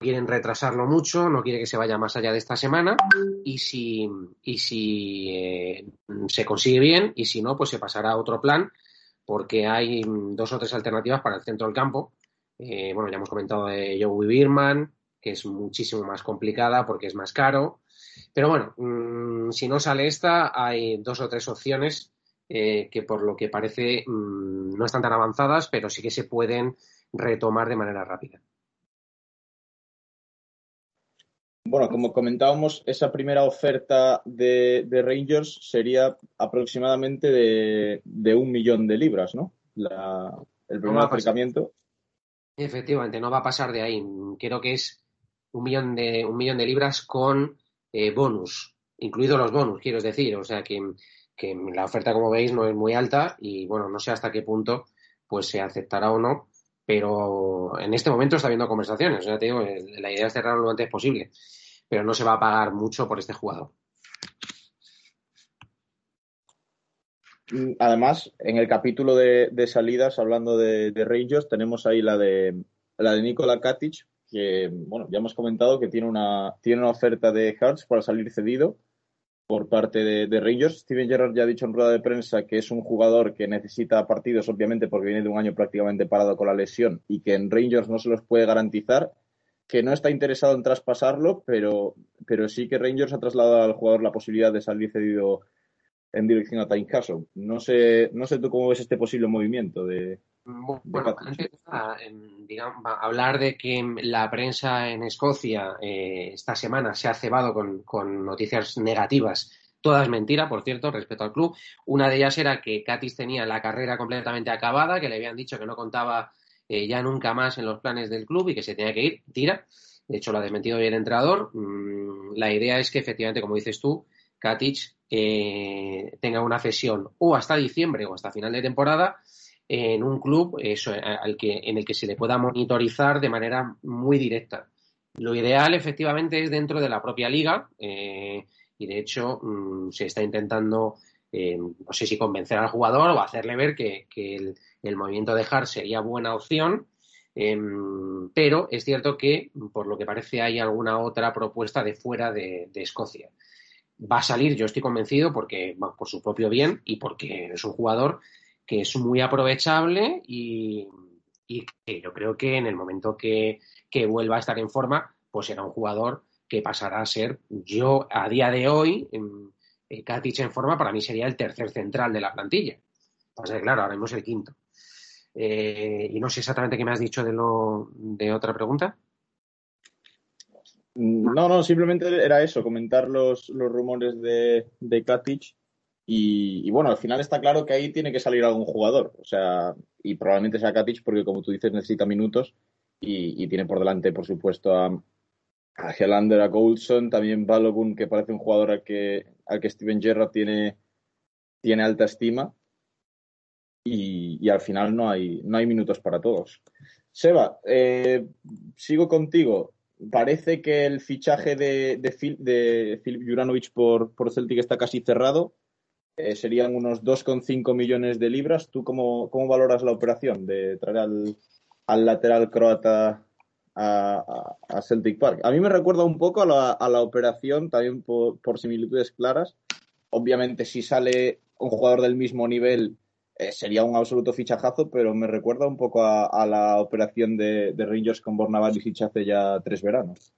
quieren retrasarlo mucho, no quiere que se vaya más allá de esta semana y si, y si eh, se consigue bien y si no, pues se pasará a otro plan porque hay dos o tres alternativas para el centro del campo. Eh, bueno, ya hemos comentado de Joey Birman, que es muchísimo más complicada porque es más caro. Pero bueno, mmm, si no sale esta, hay dos o tres opciones eh, que por lo que parece mmm, no están tan avanzadas, pero sí que se pueden retomar de manera rápida. Bueno, como comentábamos, esa primera oferta de, de Rangers sería aproximadamente de, de, un millón de libras, ¿no? La, el primer no acercamiento. Efectivamente, no va a pasar de ahí. Creo que es un millón de, un millón de libras con eh, bonus, incluidos los bonus, quiero decir. O sea que, que, la oferta, como veis, no es muy alta y, bueno, no sé hasta qué punto pues se aceptará o no, pero en este momento está habiendo conversaciones. Sea, te digo, la idea es cerrarlo lo antes posible, pero no se va a pagar mucho por este jugador. Además, en el capítulo de, salidas, hablando de, de, Rangers, tenemos ahí la de la de Nikola Katic, que bueno, ya hemos comentado que tiene una, tiene una oferta de Hearts para salir cedido por parte de, de, Rangers. Steven Gerrard ya ha dicho en rueda de prensa que es un jugador que necesita partidos, obviamente, porque viene de un año prácticamente parado con la lesión y que en Rangers no se los puede garantizar, que no está interesado en traspasarlo, pero, pero sí que Rangers ha trasladado al jugador la posibilidad de salir cedido en dirección a Time Castle. No sé, no sé tú cómo ves este posible movimiento de. Bueno, de antes a, digamos, a hablar de que la prensa en Escocia eh, esta semana se ha cebado con, con, noticias negativas, todas mentiras, por cierto, respecto al club. Una de ellas era que Katis tenía la carrera completamente acabada, que le habían dicho que no contaba eh, ya nunca más en los planes del club y que se tenía que ir. Tira. De hecho, lo ha desmentido bien el entrenador. Mm, la idea es que, efectivamente, como dices tú, Katic eh, tenga una cesión o hasta diciembre o hasta final de temporada en un club eso, al que, en el que se le pueda monitorizar de manera muy directa. Lo ideal, efectivamente, es dentro de la propia liga eh, y, de hecho, mmm, se está intentando, eh, no sé si convencer al jugador o hacerle ver que, el, movimiento de Hart sería buena opción, eh, pero es cierto que, por lo que parece, hay alguna otra propuesta de fuera de, Escocia. Va a salir, yo estoy convencido, porque por su propio bien y porque es un jugador que es muy aprovechable y, que yo creo que en el momento que, vuelva a estar en forma, pues será un jugador que pasará a ser, yo a día de hoy, en, eh, Katic en forma para mí sería el tercer central de la plantilla. Entonces, claro, ahora mismo es el quinto. Eh, y no sé exactamente qué me has dicho de, lo, de otra pregunta. No, no, simplemente era eso, comentar los, los rumores de, de Katic y, y, bueno, al final está claro que ahí tiene que salir algún jugador. O sea, y probablemente sea Katic porque, como tú dices, necesita minutos y, y tiene por delante, por supuesto, a, a Helander, a Goldson, también Balogun, que parece un jugador al que, al que Steven Gerrard tiene, tiene alta estima. Y, al final no hay, no hay minutos para todos. Seba, eh, sigo contigo. Parece que el fichaje de, de Filip Juranovic por, por Celtic está casi cerrado eh, serían unos 2,5 millones de libras. ¿Tú cómo, cómo, valoras la operación de traer al, al lateral croata a, Celtic Park? A mí me recuerda un poco a la, operación, también por, similitudes claras. Obviamente, si sale un jugador del mismo nivel, eh, sería un absoluto fichajazo, pero me recuerda un poco a, la operación de, de Rangers con Borna Barisic hace ya tres veranos.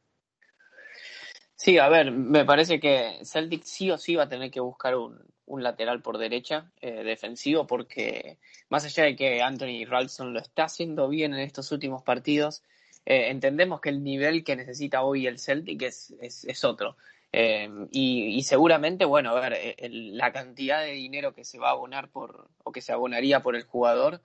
Sí, a ver, me parece que Celtic sí o sí va a tener que buscar un, un lateral por derecha eh, defensivo porque más allá de que Anthony Ralston lo está haciendo bien en estos últimos partidos, eh, entendemos que el nivel que necesita hoy el Celtic es, es, es otro. Eh, y, seguramente, bueno, a ver, el, la cantidad de dinero que se va a abonar por, o que se abonaría por el jugador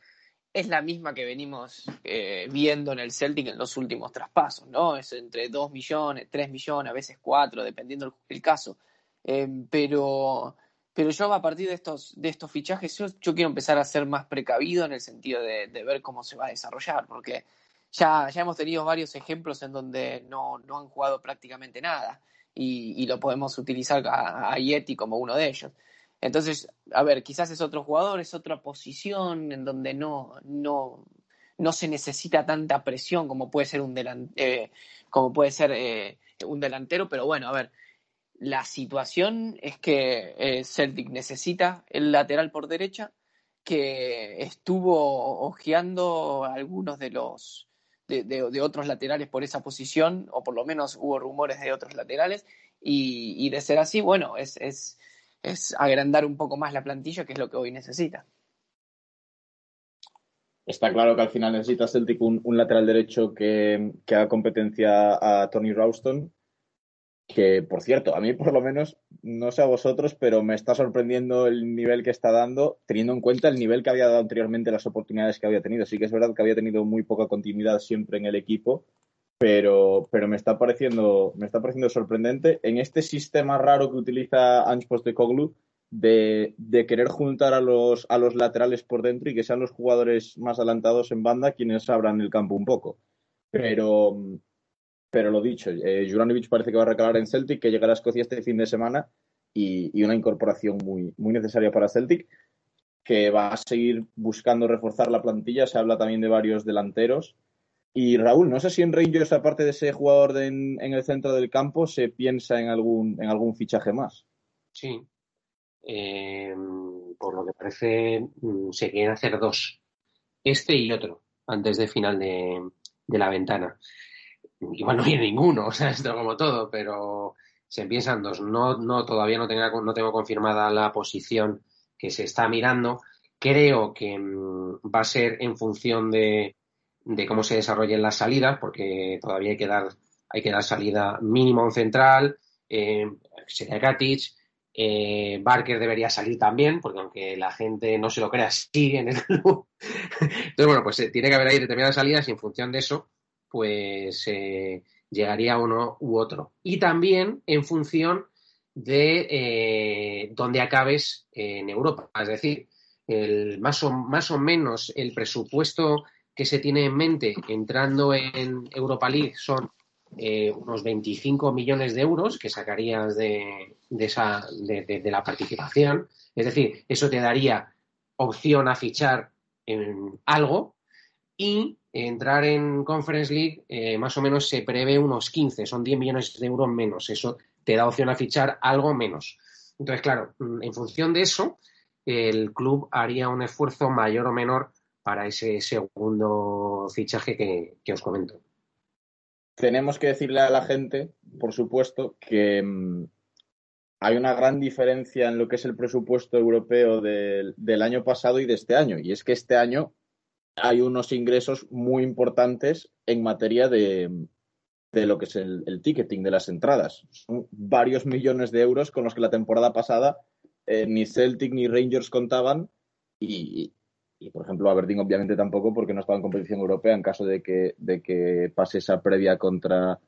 es la misma que venimos eh, viendo en el Celtic en los últimos traspasos, ¿no? Es entre 2 millones, 3 millones, a veces 4, dependiendo el, caso. Eh, pero, pero yo a partir de estos, de estos fichajes, yo, quiero empezar a ser más precavido en el sentido de, ver cómo se va a desarrollar, porque ya, ya hemos tenido varios ejemplos en donde no, no han jugado prácticamente nada y, lo podemos utilizar a, a como uno de ellos. Entonces, a ver, quizás es otro jugador, es otra posición en donde no, no, no se necesita tanta presión como puede ser un, eh, como puede ser, eh, un delantero, pero bueno, a ver, la situación es que eh, Celtic necesita el lateral por derecha, que estuvo ojeando algunos de los de, de, otros laterales por esa posición, o por lo menos hubo rumores de otros laterales, y, de ser así, bueno, es, es es agrandar un poco más la plantilla, que es lo que hoy necesita. Está claro que al final necesita Celtic un, lateral derecho que, haga competencia a Tony Ralston, que por cierto, a mí por lo menos, no sé a vosotros, pero me está sorprendiendo el nivel que está dando, teniendo en cuenta el nivel que había dado anteriormente, las oportunidades que había tenido. Sí que es verdad que había tenido muy poca continuidad siempre en el equipo, pero, pero me, está pareciendo, me está pareciendo sorprendente en este sistema raro que utiliza Ange Postecoglou de, de querer juntar a los, a los laterales por dentro y que sean los jugadores más adelantados en banda quienes abran el campo un poco. Pero, pero lo dicho, eh, Juranovic parece que va a recalar en Celtic, que llegará a Escocia este fin de semana y, una incorporación muy, necesaria para Celtic que va a seguir buscando reforzar la plantilla. Se habla también de varios delanteros y Raúl, no sé si en Rangers, aparte de ese jugador en, el centro del campo, se piensa en algún, en algún fichaje más. Sí. Eh, por lo que parece, mm, se quieren hacer dos. Este y otro, antes de final de, la ventana. Igual no hay ninguno, o sea, esto como todo, pero se piensan dos. No, no, todavía no, tenga, no tengo confirmada la posición que se está mirando. Creo que mm, va a ser en función de, de cómo se desarrollen las salidas, porque todavía hay que dar, hay que dar salida mínimo a un central, eh, sería Katic, eh, Barker debería salir también, porque aunque la gente no se lo crea, sigue en el club. Entonces, bueno, pues eh, tiene que haber ahí determinadas salidas y en función de eso, pues eh, llegaría uno u otro. Y también en función de dónde acabes en Europa. Es decir, el, más, o, más o menos el presupuesto que se tiene en mente entrando en Europa League son eh, unos 25 millones de euros que sacarías de, esa, de, la participación. Es decir, eso te daría opción a fichar en algo y entrar en Conference League eh, más o menos se prevé unos 15, son 10 millones de euros menos. Eso te da opción a fichar algo menos. Entonces, claro, en función de eso, el club haría un esfuerzo mayor o menor para ese segundo fichaje que, os comento. Tenemos que decirle a la gente, por supuesto, que mm, hay una gran diferencia en lo que es el presupuesto europeo del, año pasado y de este año. Y es que este año hay unos ingresos muy importantes en materia de, lo que es el, ticketing de las entradas. Son varios millones de euros con los que la temporada pasada eh, ni Celtic ni Rangers contaban y, y por ejemplo Aberdeen obviamente tampoco porque no estaba en competición europea en caso de que, de que pase esa previa contra,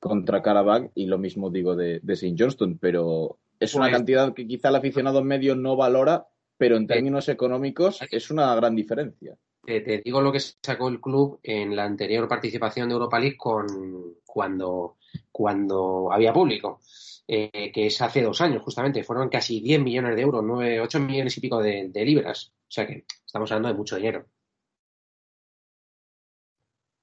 contra Karabakh y lo mismo digo de, de St. Johnston, pero es una pues cantidad que quizá el aficionado medio no valora, pero en términos económicos es una gran diferencia. Te digo lo que sacó el club en la anterior participación de Europa League con cuando, cuando había público. Eh, que es hace dos años, justamente. Fueron casi 10 millones de euros, 9, 8 millones y pico de, libras. O sea que estamos hablando de mucho dinero.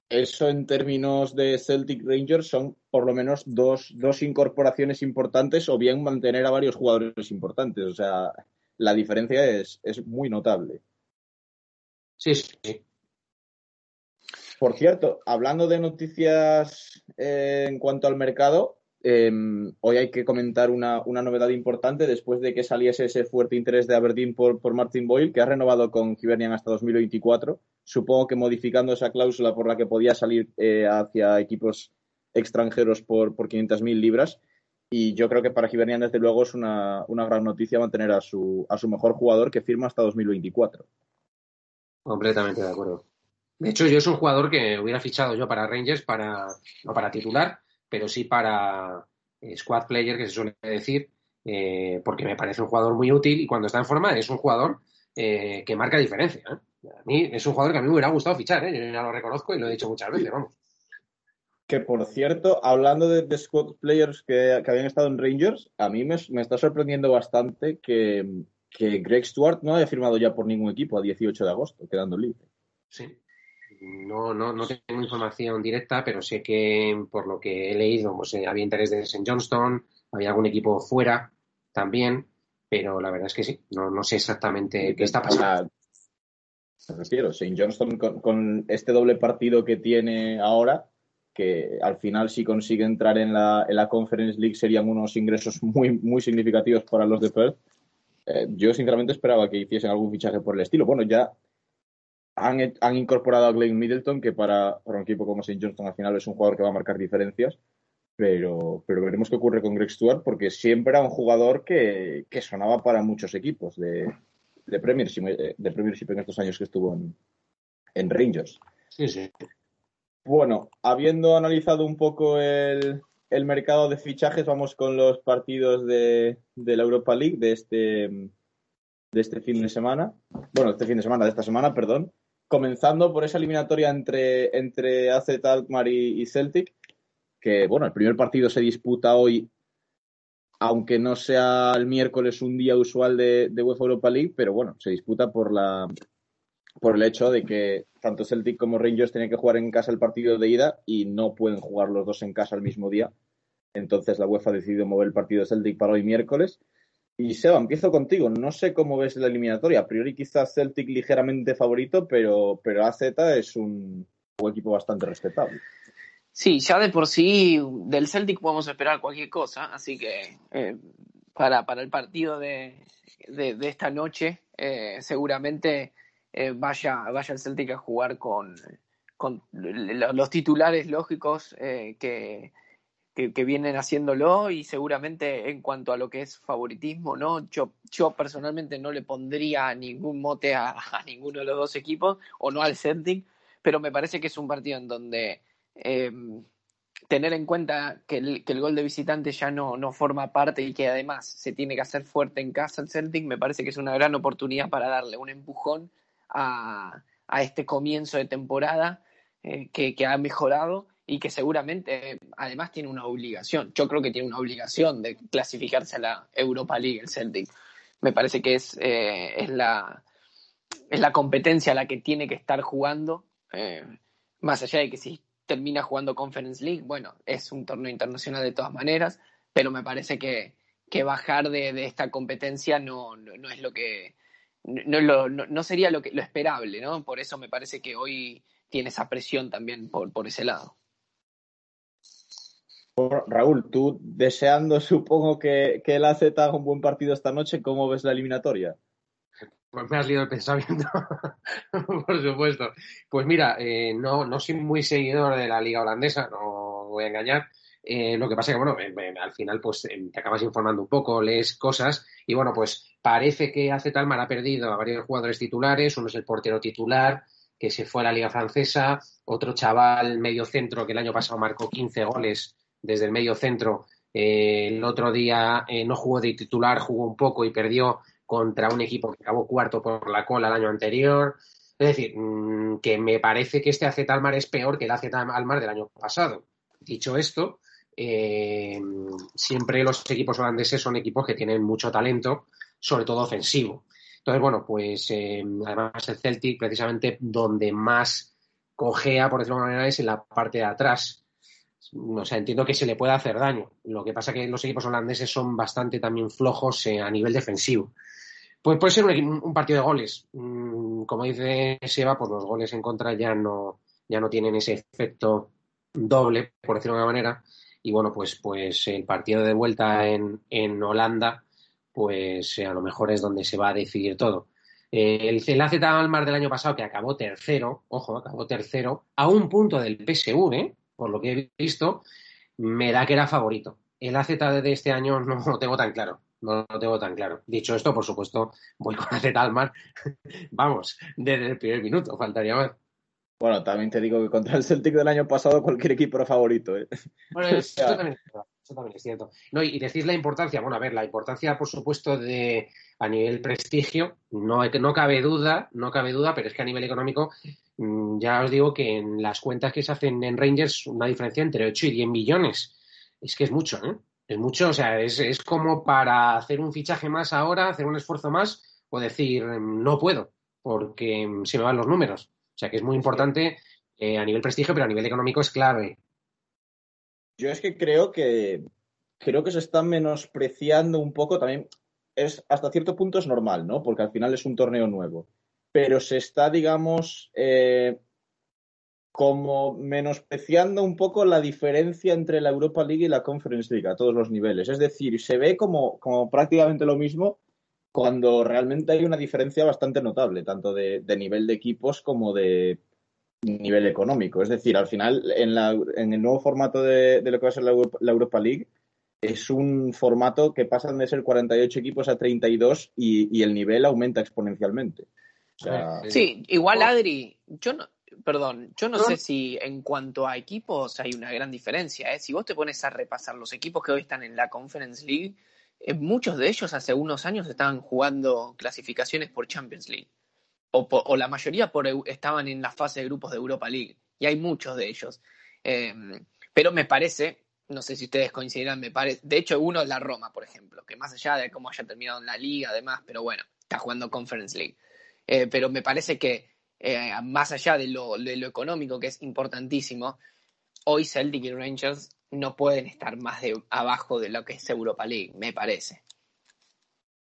Eso en términos de Celtic Rangers son por lo menos dos, dos incorporaciones importantes o bien mantener a varios jugadores importantes. O sea, la diferencia es, es muy notable. Sí, sí. Por cierto, hablando de noticias eh, en cuanto al mercado, Em, hoy hay que comentar una, novedad importante después de que saliese ese fuerte interés de Aberdeen por, por Martin Boyle, que ha renovado con Hibernian hasta 2024. Supongo que modificando esa cláusula por la que podía salir eh, hacia equipos extranjeros por, por 500.000 libras. Y yo creo que para Hibernian, desde luego, es una, gran noticia mantener a su, a su mejor jugador que firma hasta 2024. Completamente de acuerdo. De hecho, yo es un jugador que hubiera fichado yo para Rangers, para, no para titular, pero sí para eh, squad player, que se suele decir, eh, porque me parece un jugador muy útil y cuando está en forma es un jugador eh, que marca diferencia. A mí es un jugador que a mí me hubiera gustado fichar, yo ya lo reconozco y lo he dicho muchas veces, vamos. Que por cierto, hablando de, squad players que, habían estado en Rangers, a mí me, está sorprendiendo bastante que, que Greg Stewart no haya firmado ya por ningún equipo a 18 de agosto, quedando libre. Sí, no, no, no tengo información directa, pero sé que por lo que he leído, pues, eh, había interés de St. Johnston, había algún equipo fuera también, pero la verdad es que sí, no, no sé exactamente qué está pasando. Me refiero, St. Johnston con, este doble partido que tiene ahora, que al final si consigue entrar en la, en la Conference League serían unos ingresos muy, muy significativos para los de Perth. Eh, yo sinceramente esperaba que hiciesen algún fichaje por el estilo. Bueno, ya han, incorporado a Glenn Middleton, que para, un equipo como St. Johnston al final es un jugador que va a marcar diferencias. Pero, pero veremos qué ocurre con Greg Stewart, porque siempre era un jugador que, sonaba para muchos equipos de, de, Premiership, eh, de Premiership en estos años que estuvo en, en Rangers. Sí, sí. Bueno, habiendo analizado un poco el, el mercado de fichajes, vamos con los partidos de, de la Europa League de este, de este fin de semana. Bueno, este fin de semana, de esta semana, perdón comenzando por esa eliminatoria entre, entre AZ Alkmaar y, Celtic, que bueno, el primer partido se disputa hoy, aunque no sea el miércoles un día usual de, de UEFA Europa League, pero bueno, se disputa por la por el hecho de que tanto Celtic como Rangers tienen que jugar en casa el partido de ida y no pueden jugar los dos en casa el mismo día. Entonces la UEFA ha decidido mover el partido de Celtic para hoy miércoles. Y Seba, empiezo contigo. No sé cómo ves la eliminatoria. A priori quizás Celtic ligeramente favorito, pero, pero AZ es un, equipo bastante respetable. Sí, ya de por sí del Celtic podemos esperar cualquier cosa, así que eh, para, para el partido de, de, esta noche eh, seguramente eh, vaya, vaya el Celtic a jugar con, con los titulares lógicos que, que, vienen haciéndolo y seguramente en cuanto a lo que es favoritismo, ¿no? Yo, yo personalmente no le pondría ningún mote a, ninguno de los dos equipos o no al Celtic, pero me parece que es un partido en donde em, tener en cuenta que el, que el, gol de visitante ya no, no forma parte y que además se tiene que hacer fuerte en casa el Celtic, me parece que es una gran oportunidad para darle un empujón a, este comienzo de temporada eh, que, que ha mejorado y que seguramente además tiene una obligación. Yo creo que tiene una obligación de clasificarse a la Europa League, el Celtic. Me parece que es, eh, es, la, es la competencia a la que tiene que estar jugando, eh, más allá de que si termina jugando Conference League, bueno, es un torneo internacional de todas maneras, pero me parece que, que bajar de, esta competencia no, no, es lo que... No, no, sería lo, que, lo esperable, ¿no? Por eso me parece que hoy tiene esa presión también por, por ese lado. Raúl, tú deseando, supongo que, que el AZ haga un buen partido esta noche, ¿cómo ves la eliminatoria? Pues me has leído el pensamiento, por supuesto. Pues mira, eh, no, no soy muy seguidor de la liga holandesa, no voy a engañar. Eh, lo que pasa es que, bueno, al final pues te acabas informando un poco, lees cosas y, bueno, pues parece que AZ Almar ha perdido a varios jugadores titulares. Uno es el portero titular, que se fue a la liga francesa. Otro chaval medio centro que el año pasado marcó 15 goles desde el medio centro. Eh, el otro día eh, no jugó de titular, jugó un poco y perdió contra un equipo que acabó cuarto por la cola el año anterior. Es decir, mm, que me parece que este AZ Almar es peor que el AZ Almar del año pasado. Dicho esto, eh, siempre los equipos holandeses son equipos que tienen mucho talento, sobre todo ofensivo. Entonces, bueno, pues además el Celtic, precisamente donde más cojea, por decirlo de alguna manera, es en la parte de atrás o sea, entiendo que se le puede hacer daño. Lo que pasa es que los equipos holandeses son bastante también flojos eh, a nivel defensivo. Pues puede ser un, partido de goles. Mm, como dice Seba, pues los goles en contra ya no, ya no tienen ese efecto doble, por decirlo de alguna manera. Y bueno, pues, pues el partido de vuelta en, en Holanda, pues eh, a lo mejor es donde se va a decidir todo. Eh, el, el AZ Almar del año pasado, que acabó tercero, ojo, acabó tercero, a un punto del PSU, ¿eh? por lo que he visto, me da que era favorito. El AZ de este año no lo tengo tan claro. no lo tengo tan claro. Dicho esto, por supuesto, voy con Azet Almar, vamos, desde el primer minuto, faltaría más. Bueno, también te digo que contra el Celtic del año pasado cualquier equipo era favorito. ¿eh? Bueno, eso, también, es cierto. No, y decís la importancia, bueno, a ver, la importancia, por supuesto, de a nivel prestigio, no, no cabe duda, no cabe duda, pero es que a nivel económico, mm, ya os digo que en las cuentas que se hacen en Rangers, una diferencia entre 8 y 10 millones. Es que es mucho, ¿eh? Es mucho, o sea, es, es como para hacer un fichaje más ahora, hacer un esfuerzo más, o decir, mm, no puedo, porque mm, se me van los números. O sea que es muy importante eh, a nivel prestigio, pero a nivel económico es clave. Yo es que creo que creo que se está menospreciando un poco también. Es hasta cierto punto es normal, ¿no? Porque al final es un torneo nuevo. Pero se está, digamos, eh, como menospreciando un poco la diferencia entre la Europa League y la Conference League a todos los niveles. Es decir, se ve como, como prácticamente lo mismo, cuando realmente hay una diferencia bastante notable, tanto de, nivel de equipos como de nivel económico. Es decir, al final, en, la, en el nuevo formato de, lo que va a ser la, Europa League, es un formato que pasan de ser 48 equipos a 32 y, y el nivel aumenta exponencialmente. sí, igual Adri, yo no, perdón, yo no, sé si en cuanto a equipos hay una gran diferencia. ¿eh? Si vos te pones a repasar los equipos que hoy están en la Conference League, muchos de ellos hace unos años estaban jugando clasificaciones por Champions League. O, la mayoría por, estaban en la fase de grupos de Europa League. Y hay muchos de ellos. Em, pero me parece, no sé si ustedes coincidirán, me parece. De hecho, uno es la Roma, por ejemplo, que más allá de cómo haya terminado en la liga, además, pero bueno, está jugando Conference League. Eh, pero me parece que, eh, más allá de lo, de lo económico, que es importantísimo, hoy Celtic y Rangers no pueden estar más de abajo de lo que es Europa League, me parece.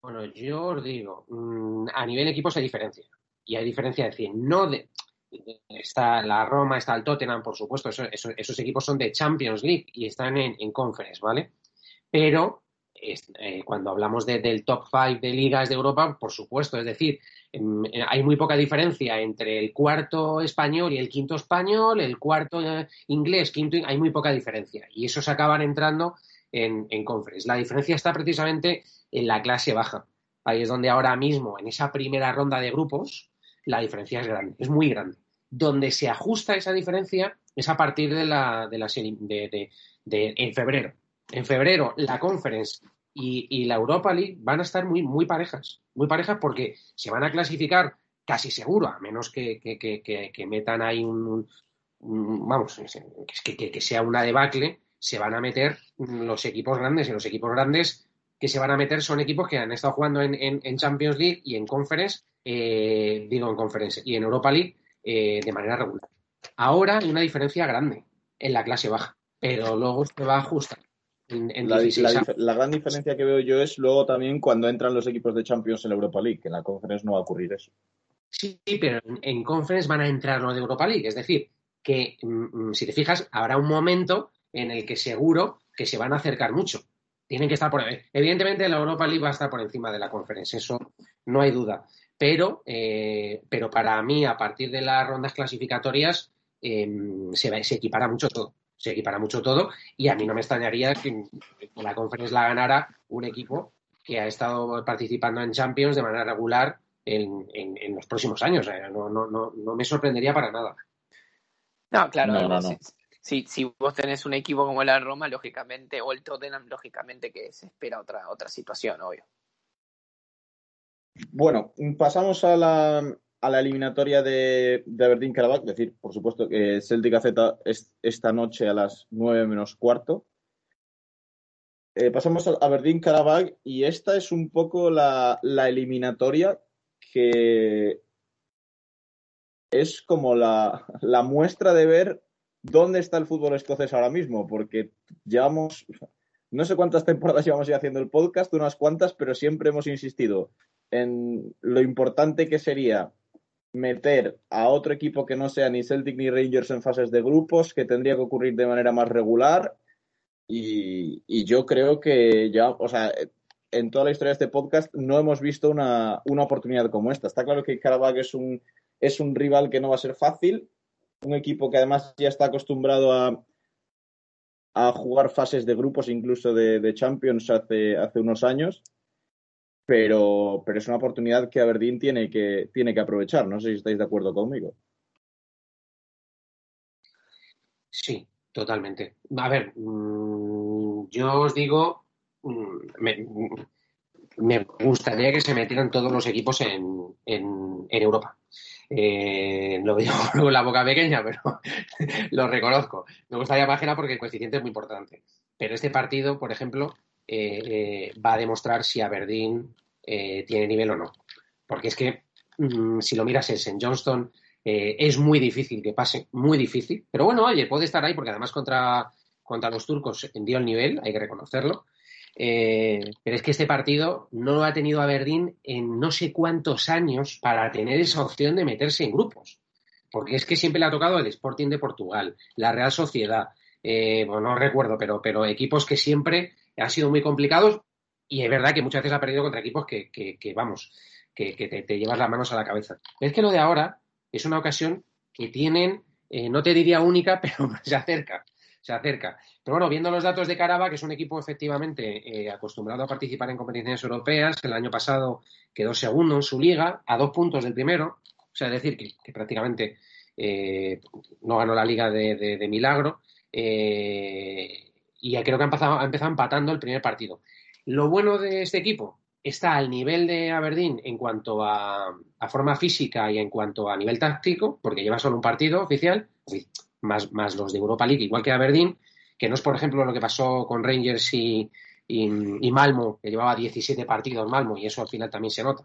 Bueno, yo os digo, mm, a nivel equipos hay diferencia. Y hay diferencia de decir, no de. Está la Roma, está el Tottenham, por supuesto, esos equipos son de Champions League y están en, en Conference, ¿vale? Pero eh, cuando hablamos del top 5 de ligas de Europa, por supuesto, es decir, hay muy poca diferencia entre el cuarto español y el quinto español, el cuarto eh, inglés, quinto, hay muy poca diferencia. Y esos acaban entrando en, en conference. La diferencia está precisamente en la clase baja. Ahí es donde ahora mismo, en esa primera ronda de grupos, la diferencia es grande, es muy grande. Donde se ajusta esa diferencia es a partir de la, de la de, en febrero en febrero la Conference y, la Europa League van a estar muy, muy parejas, muy parejas porque se van a clasificar casi seguro, a menos que, que, metan ahí un, vamos, que, que, sea una debacle, se van a meter los equipos grandes y los equipos grandes que se van a meter son equipos que han estado jugando en, en, Champions League y en Conference, eh, digo en Conference y en Europa League eh, de manera regular. Ahora hay una diferencia grande en la clase baja, pero luego se va a ajustar la, gran diferencia que veo yo es luego también cuando entran los equipos de Champions en la Europa League, que en la Conference no va a ocurrir eso. Sí, pero en, Conference van a entrar los de Europa League. Es decir, que mm, mm, si te fijas, habrá un momento en el que seguro que se van a acercar mucho. Tienen que estar por Evidentemente, la Europa League va a estar por encima de la Conference, eso no hay duda. Pero, eh, pero para mí, a partir de las rondas clasificatorias, em, se, se equipara mucho todo se equipara mucho todo y a mí no me extrañaría que la conferencia la ganara un equipo que ha estado participando en Champions de manera regular en, los próximos años. no, no, no, no, me sorprendería para nada. No, claro, si, si, vos tenés un equipo como la Roma, lógicamente, o el Tottenham, lógicamente que se espera otra, otra situación, obvio. Bueno, pasamos a la, a la eliminatoria de, de Aberdeen Karabakh, es decir, por supuesto que Celtic Z es esta noche a las 9 menos cuarto. Eh, pasamos a Aberdeen Karabakh y esta es un poco la, eliminatoria que es como la, la, muestra de ver dónde está el fútbol escocés ahora mismo, porque llevamos, no sé cuántas temporadas llevamos haciendo el podcast, unas cuantas, pero siempre hemos insistido en lo importante que sería meter a otro equipo que no sea ni Celtic ni Rangers en fases de grupos, que tendría que ocurrir de manera más regular. Y, yo creo que ya, o sea, en toda la historia de este podcast no hemos visto una, oportunidad como esta. Está claro que Karabakh es un, es un rival que no va a ser fácil, un equipo que además ya está acostumbrado a, a jugar fases de grupos, incluso de, de Champions hace, hace unos años. Pero, pero es una oportunidad que Aberdeen tiene que, tiene que aprovechar. No sé si estáis de acuerdo conmigo. Sí, totalmente. A ver, mm, yo os digo, mm, me, gustaría que se metieran todos los equipos en, en, Europa. Eh, lo digo con la boca pequeña, pero lo reconozco. Me gustaría página porque el coeficiente es muy importante. Pero este partido, por ejemplo, eh, eh, va a demostrar si Aberdeen tiene nivel o no. Porque es que mm, si lo miras es en Johnston, eh, es muy difícil que pase, muy difícil. Pero bueno, oye, puede estar ahí porque además contra, contra los turcos dio el nivel, hay que reconocerlo. Eh, pero es que este partido no lo ha tenido Aberdeen en no sé cuántos años para tener esa opción de meterse en grupos. Porque es que siempre le ha tocado el Sporting de Portugal, la Real Sociedad, eh, bueno, no recuerdo, pero, pero equipos que siempre han sido muy complicados y es verdad que muchas veces ha perdido contra equipos que, vamos, que, te, llevas las manos a la cabeza. Es que lo de ahora es una ocasión que tienen, eh, no te diría única, pero se acerca, se acerca. Pero bueno, viendo los datos de Caraba, que es un equipo efectivamente eh, acostumbrado a participar en competiciones europeas, el año pasado quedó segundo en su liga, a dos puntos del primero, o sea, es decir, que, prácticamente eh, no ganó la liga de, milagro, y creo que ha empezado, ha empezado empatando el primer partido. Lo bueno de este equipo está al nivel de Aberdeen en cuanto a, forma física y en cuanto a nivel táctico, porque lleva solo un partido oficial, más, más los de Europa League, igual que Aberdeen, que no es, por ejemplo, lo que pasó con Rangers y, y, Malmo, que llevaba 17 partidos Malmo, y eso al final también se nota.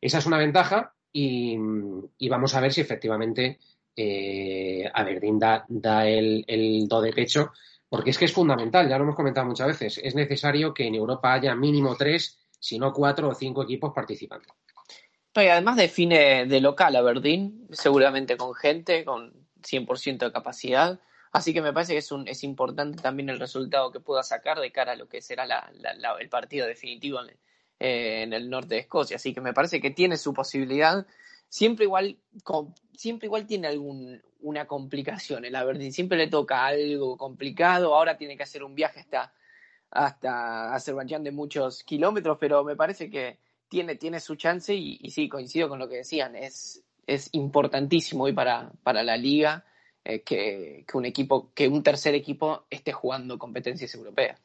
Esa es una ventaja y, vamos a ver si efectivamente eh, Aberdeen da, da el, el, do de pecho, porque es que es fundamental, ya lo hemos comentado muchas veces, es necesario que en Europa haya mínimo tres sino cuatro o cinco equipos participando. y además define de local a Verdín, seguramente con gente, con 100% de capacidad. Así que me parece que es, un, es importante también el resultado que pueda sacar de cara a lo que será el partido definitivo eh, en, el norte de Escocia. Así que me parece que tiene su posibilidad. Siempre igual, siempre igual tiene algún, complicación el Aberdeen. Siempre le toca algo complicado. Ahora tiene que hacer un viaje hasta hasta Azerbaiyán de muchos kilómetros, pero me parece que tiene, tiene su chance y, sí, coincido con lo que decían, es, es importantísimo hoy para, para la liga eh, que, un equipo, que un tercer equipo esté jugando competencias europeas.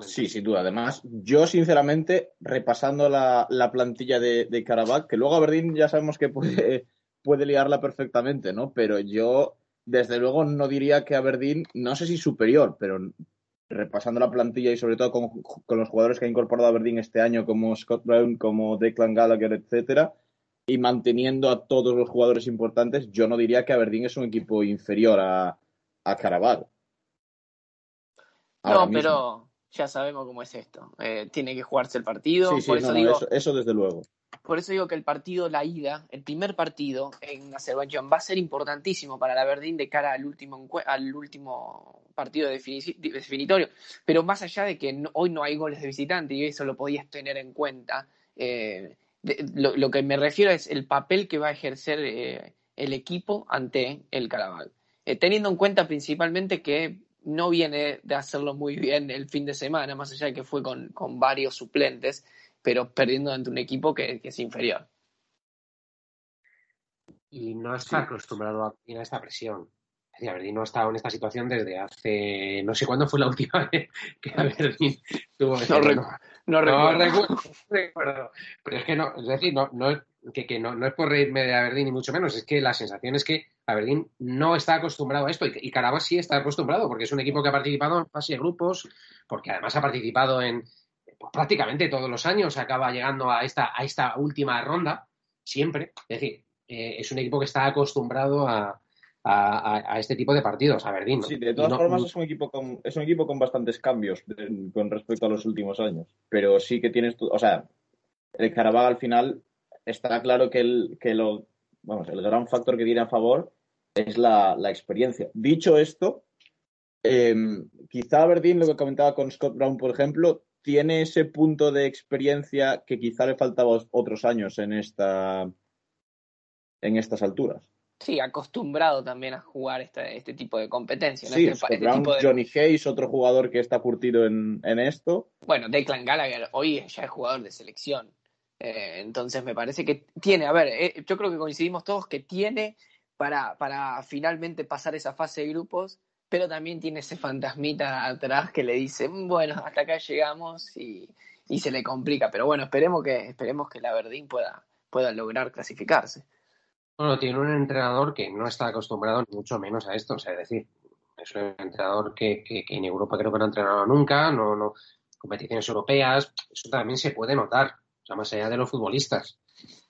Sí, sin duda. Además, yo sinceramente, repasando la, plantilla de, de que luego Aberdeen ya sabemos que puede, puede liarla perfectamente, ¿no? Pero yo desde luego no diría que Aberdeen, no sé si superior, pero repasando la plantilla y sobre todo con, los jugadores que ha incorporado Aberdeen este año, como Scott Brown, como Declan Gallagher, etcétera, y manteniendo a todos los jugadores importantes, yo no diría que Aberdeen es un equipo inferior a, a. No, pero ya sabemos cómo es esto. Eh, tiene que jugarse el partido. Sí, eso, eso desde luego. Por eso digo que el partido, la ida, el primer partido en Azerbaiyán va a ser importantísimo para la Verdín de cara al último, al último partido definitorio. Pero más allá de que hoy no hay goles de visitante y eso lo podías tener en cuenta, eh, lo, que me refiero es el papel que va a ejercer eh, el equipo ante el Caraval. Eh, teniendo en cuenta principalmente que no viene de hacerlo muy bien el fin de semana, más allá de que fue con, con varios suplentes pero perdiendo ante un equipo que, es inferior. Y no está acostumbrado a, esta presión. Es decir, no ha estado en esta situación desde hace. No sé cuándo fue la última vez que Aberdeen tuvo. No, no, recuerdo, Pero es que no, es decir, no, no, que, no, es por reírme de Aberdeen ni mucho menos, es que la sensación es que Aberdeen no está acostumbrado a esto y, y Carabas sí está acostumbrado porque es un equipo que ha participado en fase de grupos, porque además ha participado en, pues prácticamente todos los años acaba llegando a esta, a esta última ronda, siempre. Es decir, eh, es un equipo que está acostumbrado a, este tipo de partidos, a Verdín. Sí, de todas formas es un equipo con, es un equipo con bastantes cambios con respecto a los últimos años. Pero sí que tienes, o sea, el Carabao al final estará claro que el, que lo, vamos, el gran factor que tiene a favor es la, experiencia. Dicho esto, eh, quizá Verdín, lo que comentaba con Scott Brown, por ejemplo, tiene ese punto de experiencia que quizá le faltaba otros años en esta en estas alturas. Sí, acostumbrado también a jugar este, este tipo de competencia. Sí, este, este Johnny Hayes, otro jugador que está curtido en, en, esto. Bueno, Declan Gallagher hoy ya es jugador de selección. Eh, entonces me parece que tiene, a ver, eh, yo creo que coincidimos todos que tiene para, para finalmente pasar esa fase de grupos, pero también tiene ese fantasmita atrás que le dice, mm, bueno, hasta acá llegamos y, y se le complica. Pero bueno, esperemos que, esperemos que la Verdín pueda, pueda lograr clasificarse. Bueno, tiene un entrenador que no está acostumbrado mucho menos a esto, o sea, es decir, es un entrenador que, que, en Europa creo que no ha entrenado nunca, no, no, competiciones europeas, eso también se puede notar, más allá de los futbolistas.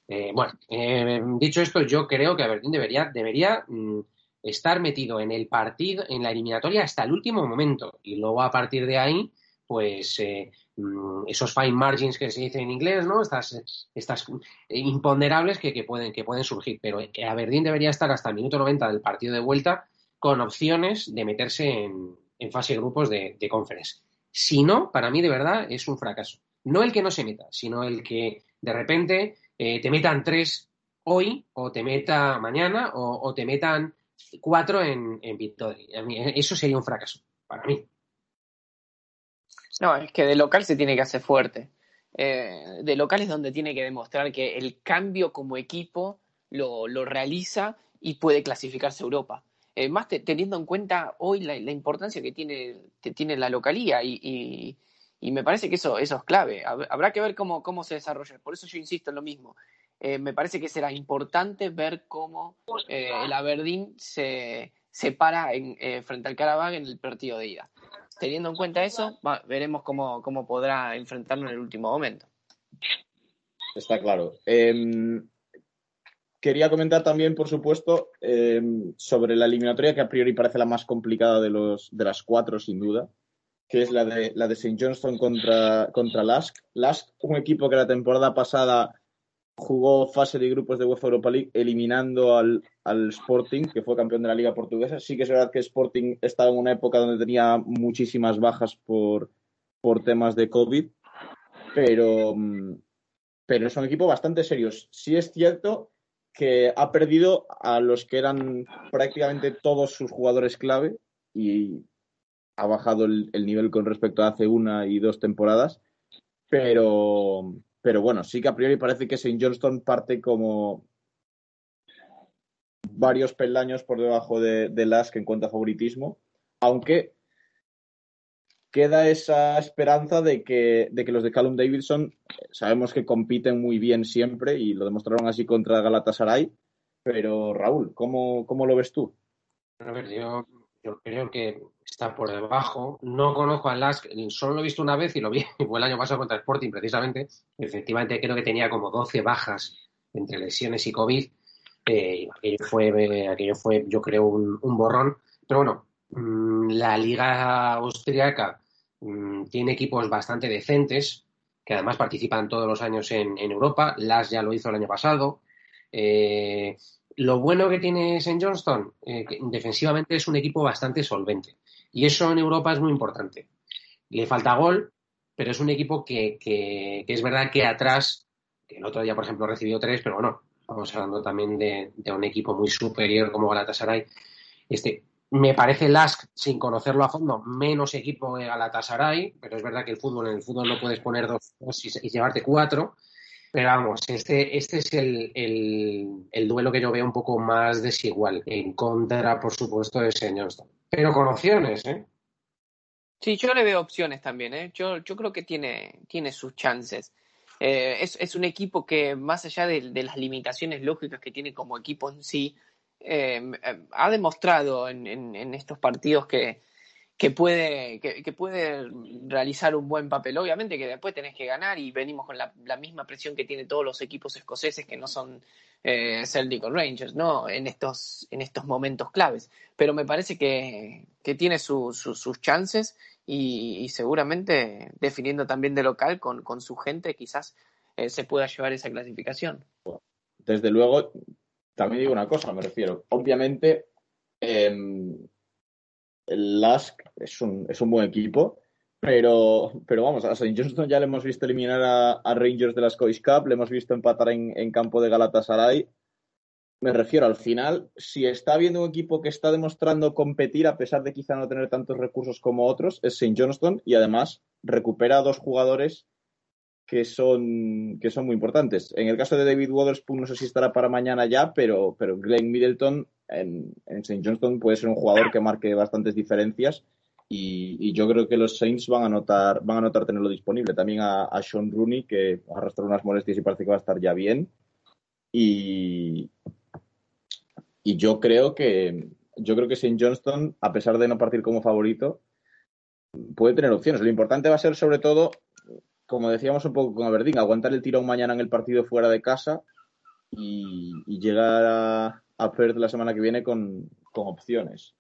Eh, bueno, eh, dicho esto, yo creo que Aberdeen debería, debería mm, estar metido en el partido, en la eliminatoria hasta el último momento, y luego a partir de ahí, pues eh, Mm, esos fine margins que se dice en inglés, ¿no? Estas, estas imponderables que, que, pueden, que pueden surgir. Pero Aberdeen debería estar hasta el minuto 90 del partido de vuelta con opciones de meterse en, en fase de grupos de, de conference. Si no, para mí de verdad es un fracaso. No el que no se meta, sino el que de repente eh, te metan tres hoy o te meta mañana o, te metan cuatro en, Victoria. Eso sería un fracaso para mí. No, es que de local se tiene que hacer fuerte. Eh, de local es donde tiene que demostrar que el cambio como equipo lo, realiza y puede clasificarse a Europa. Eh, más teniendo en cuenta hoy la, importancia que tiene, tiene la localía y, y, me parece que eso, es clave. Habrá que ver cómo, cómo se desarrolla. Por eso yo insisto en lo mismo. Eh, me parece que será importante ver cómo eh, el Aberdeen se, se para en, eh, frente al Carabag en el partido de ida teniendo en cuenta eso, veremos cómo, cómo, podrá enfrentarlo en el último momento. Está claro. Eh, quería comentar también, por supuesto, eh, sobre la eliminatoria que a priori parece la más complicada de, los, de las cuatro, sin duda, que es la de, la de St. Johnston contra, contra Lask. Lask, un equipo que la temporada pasada jugó fase de grupos de UEFA Europa League eliminando al, al, Sporting, que fue campeón de la Liga Portuguesa. Sí que es verdad que Sporting estaba en una época donde tenía muchísimas bajas por, por temas de COVID, pero, pero es un equipo bastante serio. Sí es cierto que ha perdido a los que eran prácticamente todos sus jugadores clave y ha bajado el, el nivel con respecto a hace una y dos temporadas, pero pero bueno, sí que a priori parece que St. Johnston parte como varios peldaños por debajo de, de Lask en cuanto a favoritismo, aunque queda esa esperanza de que, de que los de Callum Davidson sabemos que compiten muy bien siempre y lo demostraron así contra Galatasaray. Pero Raúl, ¿cómo, cómo lo ves tú? A ver, yo, yo creo que está por debajo. No conozco a Lask, solo lo he visto una vez y lo vi, fue el año pasado contra Sporting precisamente. Efectivamente creo que tenía como 12 bajas entre lesiones y COVID. Eh, aquello, fue, aquello fue, yo creo, un, un borrón. Pero bueno, mmm, la liga austriaca mmm, tiene equipos bastante decentes, que además participan todos los años en, en Europa. Las ya lo hizo el año pasado. Eh, lo bueno que tiene St. Johnston, eh, que defensivamente es un equipo bastante solvente. Y eso en Europa es muy importante. Le falta gol, pero es un equipo que, es verdad que atrás, que el otro día, por ejemplo, recibió tres, pero bueno, estamos hablando también de, un equipo muy superior como Galatasaray. Este, me parece Lask, sin conocerlo a fondo, menos equipo que Galatasaray, pero es verdad que el fútbol, en el fútbol no puedes poner dos, y, llevarte cuatro. Pero vamos, este, este es el, el, el, duelo que yo veo un poco más desigual, en contra, por supuesto, de St. Johnston. Pero con opciones, ¿eh? Sí, yo le veo opciones también, ¿eh? Yo, yo creo que tiene, tiene sus chances. Eh, es, es, un equipo que, más allá de, de, las limitaciones lógicas que tiene como equipo en sí, eh, ha demostrado en, en, en, estos partidos que, que puede, que, puede realizar un buen papel. Obviamente que después tenés que ganar y venimos con la, misma presión que tienen todos los equipos escoceses que no son eh, Celtic o Rangers, ¿no? En estos, en estos momentos claves. Pero me parece que, que tiene su, su, sus chances y, seguramente definiendo también de local con, con su gente quizás eh, se pueda llevar esa clasificación. Desde luego, también digo una cosa, me refiero. Obviamente, eh, el Lask es un, es un buen equipo, pero, pero vamos, a St. Johnston ya le hemos visto eliminar a, a, Rangers de la Scottish Cup, le hemos visto empatar en, en campo de Galatasaray. me refiero al final, si está viendo un equipo que está demostrando competir a pesar de quizá no tener tantos recursos como otros, es St. Johnston y además recupera dos jugadores que son, que son muy importantes. En el caso de David Waterspoon, no sé si estará para mañana ya, pero, pero Glenn Middleton en, en St. Johnston puede ser un jugador que marque bastantes diferencias y, yo creo que los Saints van a notar, van a notar tenerlo disponible. También a, Sean Rooney, que arrastra unas molestias y parece que va a estar ya bien. Y, y yo creo que yo creo que St. Johnston, a pesar de no partir como favorito, puede tener opciones. Lo importante va a ser sobre todo, como decíamos un poco con Aberdeen, aguantar el tirón mañana en el partido fuera de casa y, llegar a, a Perth la semana que viene con, con opciones.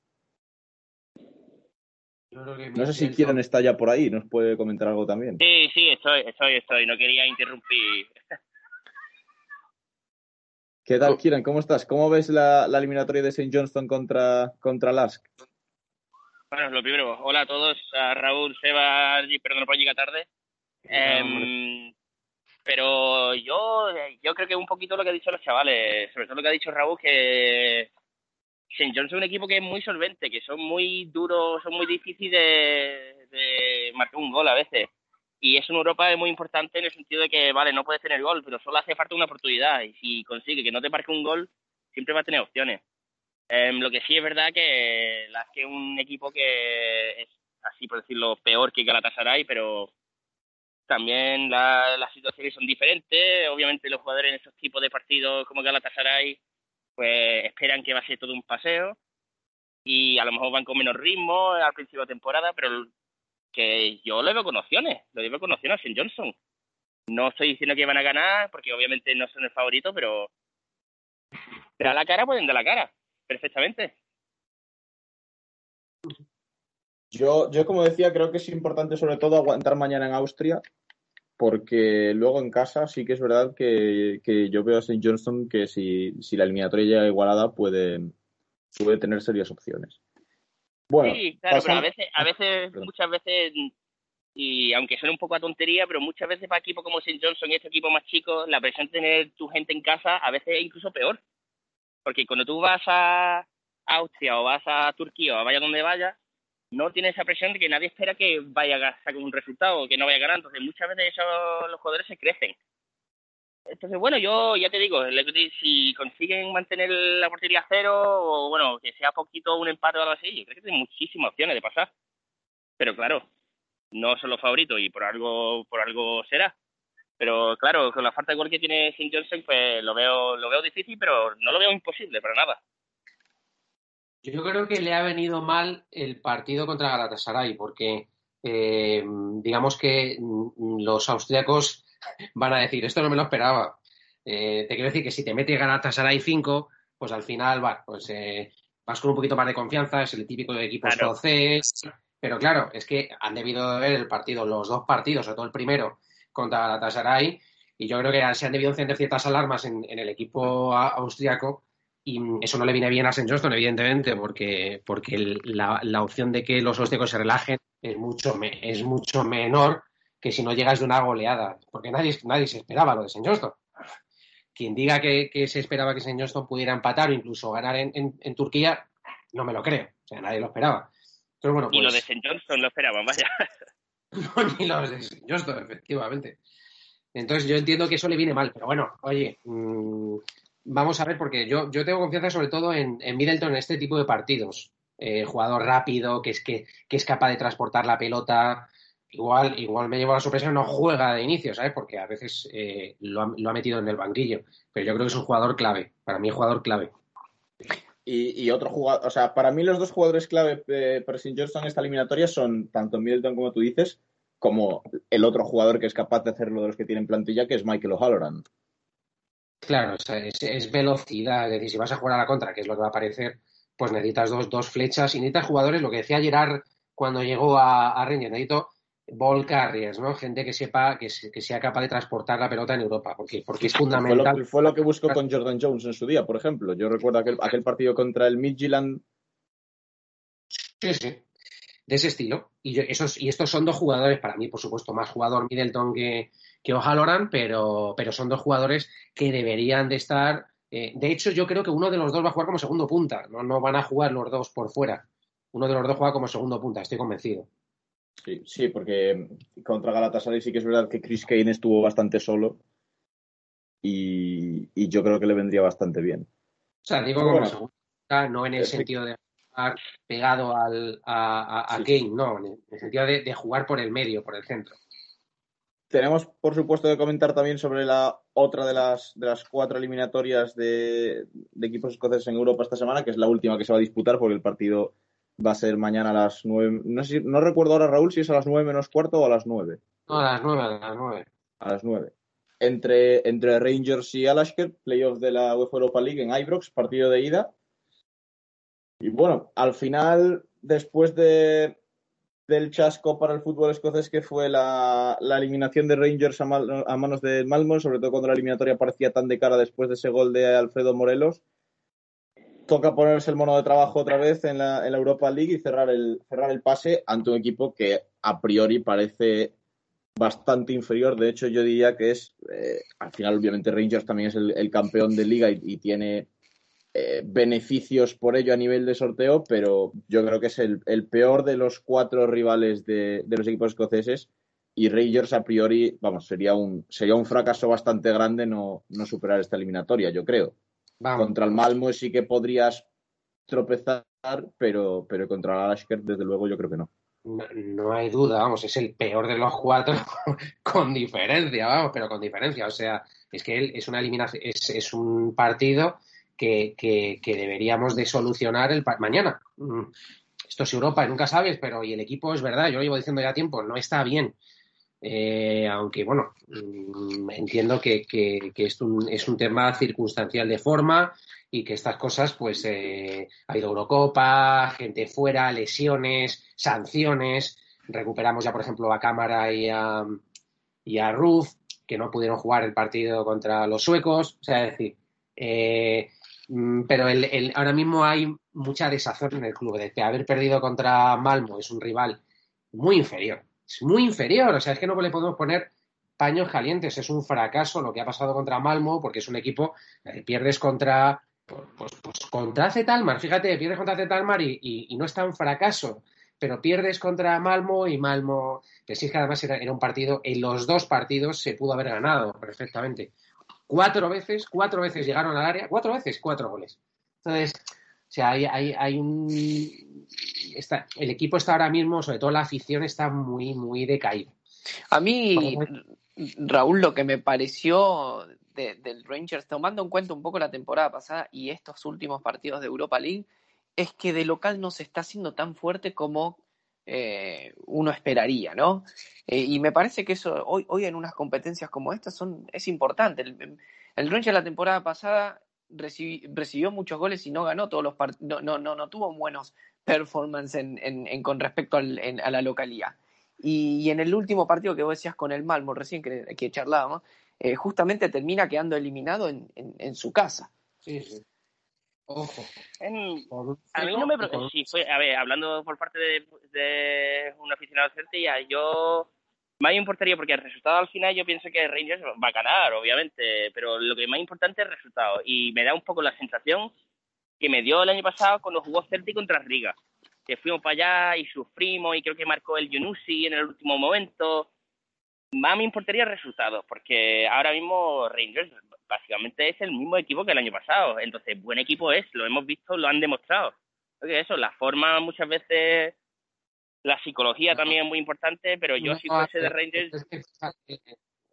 No sé si Kieran está ya por ahí, nos puede comentar algo también. Sí, sí, estoy, estoy, estoy. No quería interrumpir. ¿Qué tal, Kieran? ¿Cómo estás? ¿Cómo ves la, eliminatoria de St. Johnston contra, contra Lask? Bueno, lo primero, hola a todos, a Raúl, Seba, perdón por llegar tarde. Em, pero yo, yo creo que un poquito lo que ha dicho los chavales, sobre todo lo que ha dicho Raúl, que St. John's es un equipo que es muy solvente, que son muy duros, son muy difíciles de, marcar un gol a veces. Y eso en Europa muy importante en el sentido de que, vale, no puedes tener gol, pero solo hace falta una oportunidad. Y si consigue que no te marque un gol, siempre va a tener opciones. Em, lo que sí es verdad que la que un equipo que es, así por decirlo, peor que Galatasaray, pero también las situaciones son diferentes. Obviamente los jugadores en estos tipos de partidos como Galatasaray pues esperan que va a ser todo un paseo y a lo mejor van con menos ritmo al principio de temporada, pero que yo lo veo con opciones, lo veo con opciones en Johnson. No estoy diciendo que van a ganar, porque obviamente no son el favorito, pero da la cara, pueden dar la cara, perfectamente. Yo, yo, como decía, creo que es importante sobre todo aguantar mañana en Austria, porque luego en casa sí que es verdad que, yo veo a St. Johnston que si, la eliminatoria llega igualada puede, puede tener serias opciones. Bueno, sí, claro, pero a veces, a veces muchas veces, y aunque suene un poco a tontería, pero muchas veces para equipos como St. Johnson y este equipo más chico, la presión de tener tu gente en casa a veces es incluso peor. Porque cuando tú vas a Austria o vas a Turquía o vaya donde vayas, no tiene esa presión de que nadie espera que vaya a sacar un resultado, que no vaya a ganar. Entonces, muchas veces los jugadores se crecen. Entonces, bueno, yo ya te digo, si consiguen mantener la portería cero o, bueno, que sea poquito un empate o algo así, yo creo que tienen muchísimas opciones de pasar. Pero claro, no son los favoritos y por algo, por algo será. Pero claro, con la falta de gol que tiene St. Johnson, pues lo veo, lo veo difícil, pero no lo veo imposible para nada. Yo creo que le ha venido mal el partido contra Galatasaray, porque eh, digamos que mm, los austríacos van a decir, esto no me lo esperaba. Eh, te quiero decir que si te mete Galatasaray 5, pues al final va, pues, eh, vas con un poquito más de confianza, es el típico de equipos claro. Pero claro, es que han debido ver el partido, los dos partidos, sobre todo el primero, contra Galatasaray, y yo creo que se han debido encender ciertas alarmas en, en el equipo austriaco y eso no le viene bien a St. Johnston, evidentemente, porque, porque la, la, opción de que los austriacos se relajen es mucho, es mucho menor que si no llegas de una goleada, porque nadie, nadie se esperaba lo de St. Johnston. Quien diga que, que, se esperaba que St. Johnston pudiera empatar o incluso ganar en, en, Turquía, no me lo creo. O sea, nadie lo esperaba. Pero bueno, pues... lo de St. Johnston lo esperaban, vaya. ni los de St. Johnston, efectivamente. Entonces yo entiendo que eso le viene mal, pero bueno, oye, mmm, vamos a ver, porque yo, yo tengo confianza sobre todo en, en Middleton en este tipo de partidos. Eh, jugador rápido, que es, que, que, es capaz de transportar la pelota. Igual, igual me llevo la sorpresa, no juega de inicio, ¿sabes? Porque a veces eh, lo, ha, lo, ha, metido en el banquillo. Pero yo creo que es un jugador clave. Para mí, es jugador clave. Y, otro jugador, o sea, para mí los dos jugadores clave eh, para St. Johnston en esta eliminatoria son tanto Middleton como tú dices, como el otro jugador que es capaz de hacerlo de los que tienen plantilla, que es Michael O'Halloran. Claro, es, es, velocidad, es decir, si vas a jugar a la contra, que es lo que va a aparecer, pues necesitas dos, dos flechas y necesitas jugadores, lo que decía Gerard cuando llegó a, a Rangers, necesito ball carriers, ¿no? Gente que sepa, que, que, sea capaz de transportar la pelota en Europa, porque, porque es fundamental. Fue lo, fue lo, que buscó con Jordan Jones en su día, por ejemplo. Yo recuerdo aquel, aquel partido contra el Midtjylland. Sí, sí, de ese estilo. Y, yo, esos, y estos son dos jugadores, para mí, por supuesto, más jugador Middleton que, que O'Halloran, pero, pero son dos jugadores que deberían de estar Eh, de hecho, yo creo que uno de los dos va a jugar como segundo punta. No, no van a jugar los dos por fuera. Uno de los dos juega como segundo punta, estoy convencido. Sí, sí, porque contra Galatasaray sí que es verdad que Chris Kane estuvo bastante solo y, y yo creo que le vendría bastante bien. O sea, digo como segundo punta, no en el sentido de pegado al, a, a, Kane, no, en el sentido de, de jugar por el medio, por el centro. Tenemos, por supuesto, que comentar también sobre la otra de las, de las cuatro eliminatorias de, de, equipos escoceses en Europa esta semana, que es la última que se va a disputar porque el partido va a ser mañana a las nueve. No, sé, no recuerdo ahora, Raúl, si es a las nueve menos cuarto o a las nueve. No, a las nueve, a las nueve. A las nueve. Entre, entre Rangers y Alasker, playoff de la UEFA Europa League en Ibrox, partido de ida. Y bueno, al final, después de, del chasco para el fútbol escocés que fue la, la eliminación de Rangers a, a, manos de Malmo, sobre todo cuando la eliminatoria parecía tan de cara después de ese gol de Alfredo Morelos. Toca ponerse el mono de trabajo otra vez en la, en la Europa League y cerrar el, cerrar el pase ante un equipo que a priori parece bastante inferior. De hecho, yo diría que es, eh, al final, obviamente, Rangers también es el, campeón de liga y tiene eh, beneficios por ello a nivel de sorteo, pero yo creo que es el, el peor de los cuatro rivales de, de, los equipos escoceses y Rangers a priori, vamos, sería un, sería un fracaso bastante grande no, no superar esta eliminatoria, yo creo. Vamos. Contra el Malmo sí que podrías tropezar, pero, pero contra el Alasker, desde luego, yo creo que no. No, no, hay duda, vamos, es el peor de los cuatro con diferencia, vamos, pero con diferencia. O sea, es que él es una eliminación, es, es un partido que, deberíamos de solucionar el mañana. Esto es Europa, nunca sabes, pero y el equipo es verdad, yo lo llevo diciendo ya tiempo, no está bien. Eh, aunque bueno, entiendo que, que, es, un, es, un, tema circunstancial de forma y que estas cosas, pues eh, ha habido Eurocopa, gente fuera, lesiones, sanciones. Recuperamos ya, por ejemplo, a Cámara y a, y a Ruth, que no pudieron jugar el partido contra los suecos. O sea, es decir, eh, pero el, ahora mismo hay mucha desazón en el club. De haber perdido contra Malmo es un rival muy inferior. Es muy inferior. O sea, es que no le podemos poner paños calientes. Es un fracaso lo que ha pasado contra Malmo, porque es un equipo que pierdes contra. Pues, pues contra Zetalmar. Fíjate, pierdes contra Zetalmar y, y, y, no está un fracaso. Pero pierdes contra Malmo y Malmo, que sí es que además era, era un partido, en los dos partidos se pudo haber ganado perfectamente cuatro veces, cuatro veces llegaron al área, cuatro veces, cuatro goles. Entonces, o sea, hay, hay, hay un. Está, el equipo está ahora mismo, sobre todo la afición, está muy, muy decaído. A mí, Raúl, lo que me pareció de, del Rangers, tomando en cuenta un poco la temporada pasada y estos últimos partidos de Europa League, es que de local no se está haciendo tan fuerte como eh, uno esperaría, ¿no? Eh, y me parece que eso hoy, hoy en unas competencias como estas son, es importante. El, el Rangers la temporada pasada recibi, recibió muchos goles y no ganó todos los partidos, no, no, no, tuvo buenos performances en, en, en, con respecto al, a la localidad. Y, en el último partido que vos decías con el Malmo, recién que, charlábamos, eh, justamente termina quedando eliminado en, en su casa. Sí, sí. Ojo. En, a mí no me sí, fue, a ver, hablando por parte de, de un aficionado Celtic, yo más importaría porque el resultado al final yo pienso que Rangers va a ganar, obviamente, pero lo que más importante es el resultado y me da un poco la sensación que me dio el año pasado cuando jugó Celtic contra Riga, que fuimos para allá y sufrimos y creo que marcó el Yunusi en el último momento. Más me importaría el resultado, porque ahora mismo Rangers básicamente es el mismo equipo que el año pasado. Entonces, buen equipo es, lo hemos visto, lo han demostrado. Porque eso, la forma muchas veces, la psicología también es muy importante, pero yo no, si fuese de Rangers... Es que,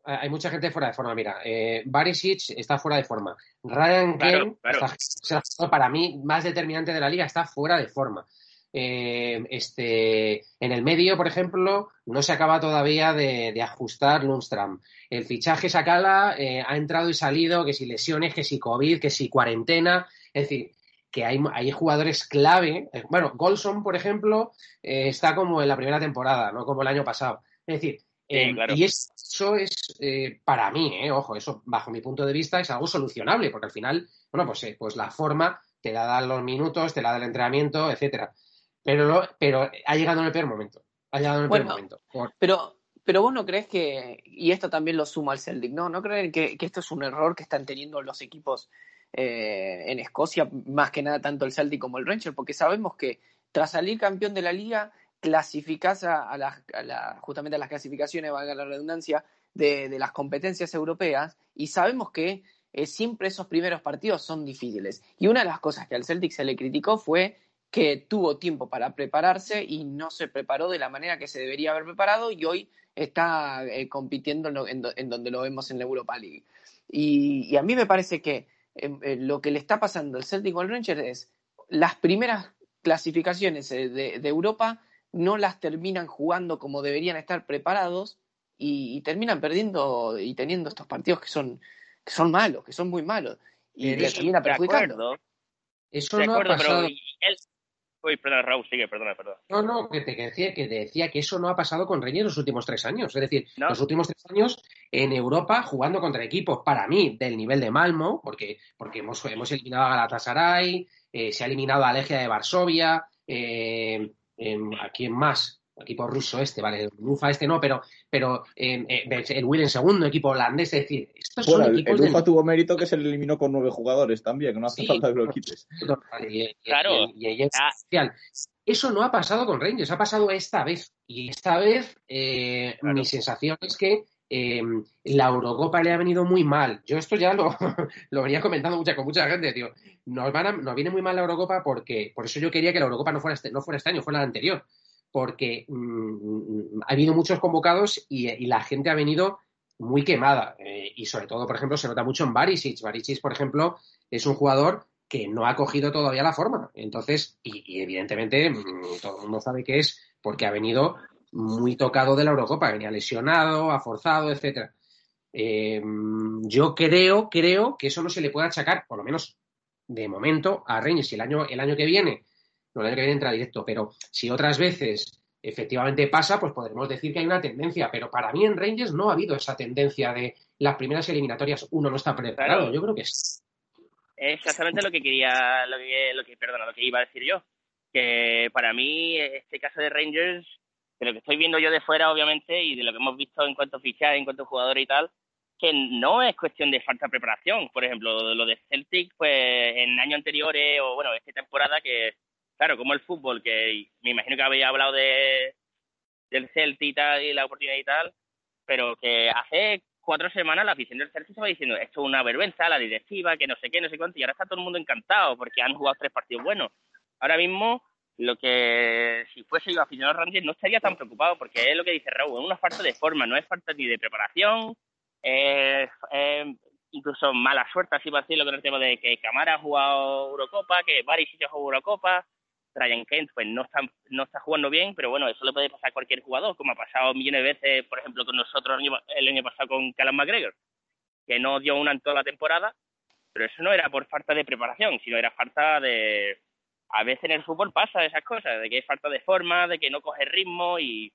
hay mucha gente fuera de forma, mira. Eh, Barisic está fuera de forma. Ryan claro, Kane, claro. Está, para mí, más determinante de la liga, está fuera de forma. Eh, este, en el medio, por ejemplo, no se acaba todavía de, de ajustar Lundstram. El fichaje Sakala eh, ha entrado y salido, que si lesiones, que si COVID, que si cuarentena. Es decir, que hay, hay jugadores clave. Bueno, Golson, por ejemplo, eh, está como en la primera temporada, no como el año pasado. Es decir, sí, claro. y eso es eh, para mí, ojo, eso bajo mi punto de vista es algo solucionable, porque al final, bueno, pues, pues la forma te la dan los minutos, te la da el entrenamiento, etcétera. Pero, lo, pero ha llegado en el peor momento. Ha llegado en el bueno, peor momento. Por... Pero, pero vos no crees que, y esto también lo suma al Celtic, ¿no? ¿No creen que, que, esto es un error que están teniendo los equipos eh, en Escocia, más que nada tanto el Celtic como el Rangers, porque sabemos que tras salir campeón de la liga, clasificás a, la, justamente a las clasificaciones, valga la redundancia, de, las competencias europeas, y sabemos que eh, siempre esos primeros partidos son difíciles. Y una de las cosas que al Celtic se le criticó fue que tuvo tiempo para prepararse y no se preparó de la manera que se debería haber preparado y hoy está eh, compitiendo en, donde lo vemos en la Europa League. Y, a mí me parece que em, eh, lo que le está pasando al Celtic o al Rangers es las primeras clasificaciones eh, de, Europa no las terminan jugando como deberían estar preparados y, terminan perdiendo y teniendo estos partidos que son, que son malos, que son muy malos. Y le termina perjudicando. Eso no ha pasado. Uy, perdona, Raúl, sigue, perdona, perdona. No, no, que te decía que, decía que eso no ha pasado con Reñer en los últimos tres años. Es decir, los últimos tres años en Europa jugando contra equipos, para mí, del nivel de Malmo, porque, porque hemos, hemos eliminado a Galatasaray, eh, se ha eliminado a Legia de Varsovia, eh, ¿a quién más? Equipo ruso este, vale, el Lufa este no, pero, pero eh, el Will en segundo, equipo holandés, es decir, estos son equipos. El Lufa tuvo mérito que se le eliminó con nueve jugadores también, no hace falta que lo quites. claro. Eso no ha pasado con Rangers, ha pasado esta vez. Y esta vez eh, mi sensación es que eh, la Eurocopa le ha venido muy mal. Yo esto ya lo, lo venía comentando mucha, con mucha gente, tío. Nos, van nos viene muy mal la Eurocopa porque, por eso yo quería que la Eurocopa no fuera este, no fuera este año, fuera la anterior porque mm, ha habido muchos convocados y, la gente ha venido muy quemada. Eh, y sobre todo, por ejemplo, se nota mucho en Barisic. Barisic, por ejemplo, es un jugador que no ha cogido todavía la forma. Entonces, y, evidentemente mm, todo el mundo sabe que es porque ha venido muy tocado de la Eurocopa, venía lesionado, ha forzado, etcétera. Eh, yo creo, creo que eso no se le puede achacar, por lo menos de momento, a Reyes. Y el año, el año que viene no el año que viene entra directo, pero si otras veces efectivamente pasa, pues podremos decir que hay una tendencia, pero para mí en Rangers no ha habido esa tendencia de las primeras eliminatorias uno no está preparado, yo creo que es exactamente lo que quería, lo que, lo que, perdona, lo que iba a decir yo, que para mí este caso de Rangers, de lo que estoy viendo yo de fuera obviamente y de lo que hemos visto en cuanto a fichajes, en cuanto a jugadores y tal, que no es cuestión de falta de preparación. Por ejemplo, lo de Celtic, pues en años anteriores o bueno, esta temporada que claro, como el fútbol, que me imagino que habéis hablado de del Celtic y tal, y la oportunidad y tal, pero que hace cuatro semanas la afición del Celtic estaba diciendo esto es una vergüenza, la directiva, que no sé qué, no sé cuánto, y ahora está todo el mundo encantado porque han jugado tres partidos buenos. Ahora mismo, lo que si fuese yo aficionado a Rangers no estaría tan preocupado porque es lo que dice Raúl, es una falta de forma, no es falta ni de preparación, es, incluso mala suerte, así va a decirlo, con el tema de que Camara ha jugado Eurocopa, que Barisic ha jugado Eurocopa, Ryan Kent pues no está, no está jugando bien, pero bueno, eso le puede pasar a cualquier jugador, como ha pasado millones de veces, por ejemplo, con nosotros el año pasado con Callum McGregor, que no dio una en toda la temporada, pero eso no era por falta de preparación, sino era falta de... A veces en el fútbol pasa esas cosas, de que hay falta de forma, de que no coge ritmo y...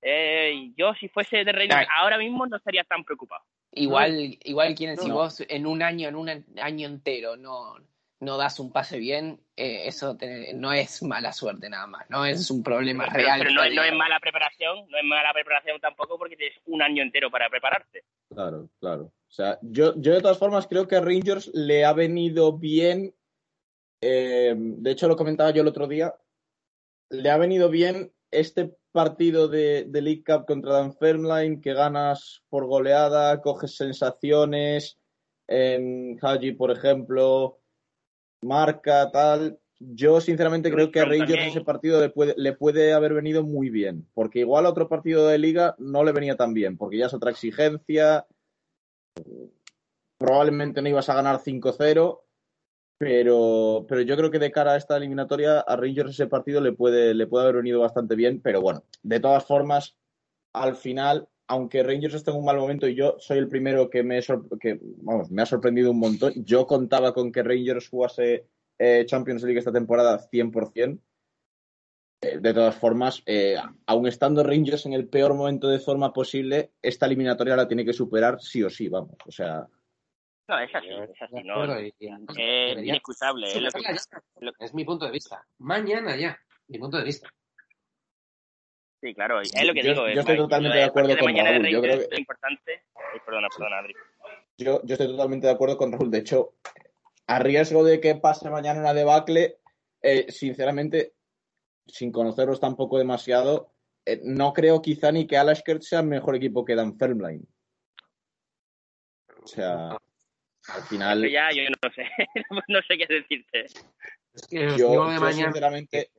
Eh, yo si fuese de Reino ahora mismo no estaría tan preocupado. Igual, igual quieren, si vos en un año, en un año entero no no das un pase bien, eh, eso no es mala suerte nada más, no es un problema real. Pero no, es mala preparación, no es mala preparación tampoco porque tienes un año entero para prepararte. Claro, claro. O sea, yo, yo de todas formas creo que a Rangers le ha venido bien, eh, de hecho lo comentaba yo el otro día, le ha venido bien este partido de, de League Cup contra Dunfermline que ganas por goleada, coges sensaciones, en Haji, por ejemplo, marca, tal. Yo sinceramente creo que a Rangers ese partido le puede, le puede haber venido muy bien, porque igual a otro partido de liga no le venía tan bien, porque ya es otra exigencia. Probablemente no ibas a ganar 5-0, pero, pero yo creo que de cara a esta eliminatoria a Rangers ese partido le puede, le puede haber venido bastante bien, pero bueno, de todas formas, al final aunque Rangers esté en un mal momento y yo soy el primero que me, que, vamos, me ha sorprendido un montón, yo contaba con que Rangers jugase eh, Champions League esta temporada 100%. Eh, de todas formas, eh, aun estando Rangers en el peor momento de forma posible, esta eliminatoria la tiene que superar sí o sí, vamos. O sea. No, es así, es así, no. Es inexcusable. Es mi punto de vista. Mañana ya, mi punto de vista. Sí, claro, es lo que digo. Yo estoy totalmente de acuerdo con Raúl. Yo creo que... importante. perdona, perdona, Adri. Yo, yo estoy totalmente de acuerdo con Raúl. De hecho, a riesgo de que pase mañana una debacle, eh, sinceramente, sin conocerlos tampoco demasiado, eh, no creo quizá ni que Alaskert sea el mejor equipo que Dan Fermline. O sea, al final. ya yo no sé, no sé qué decirte. Es que yo, de mañana, sinceramente.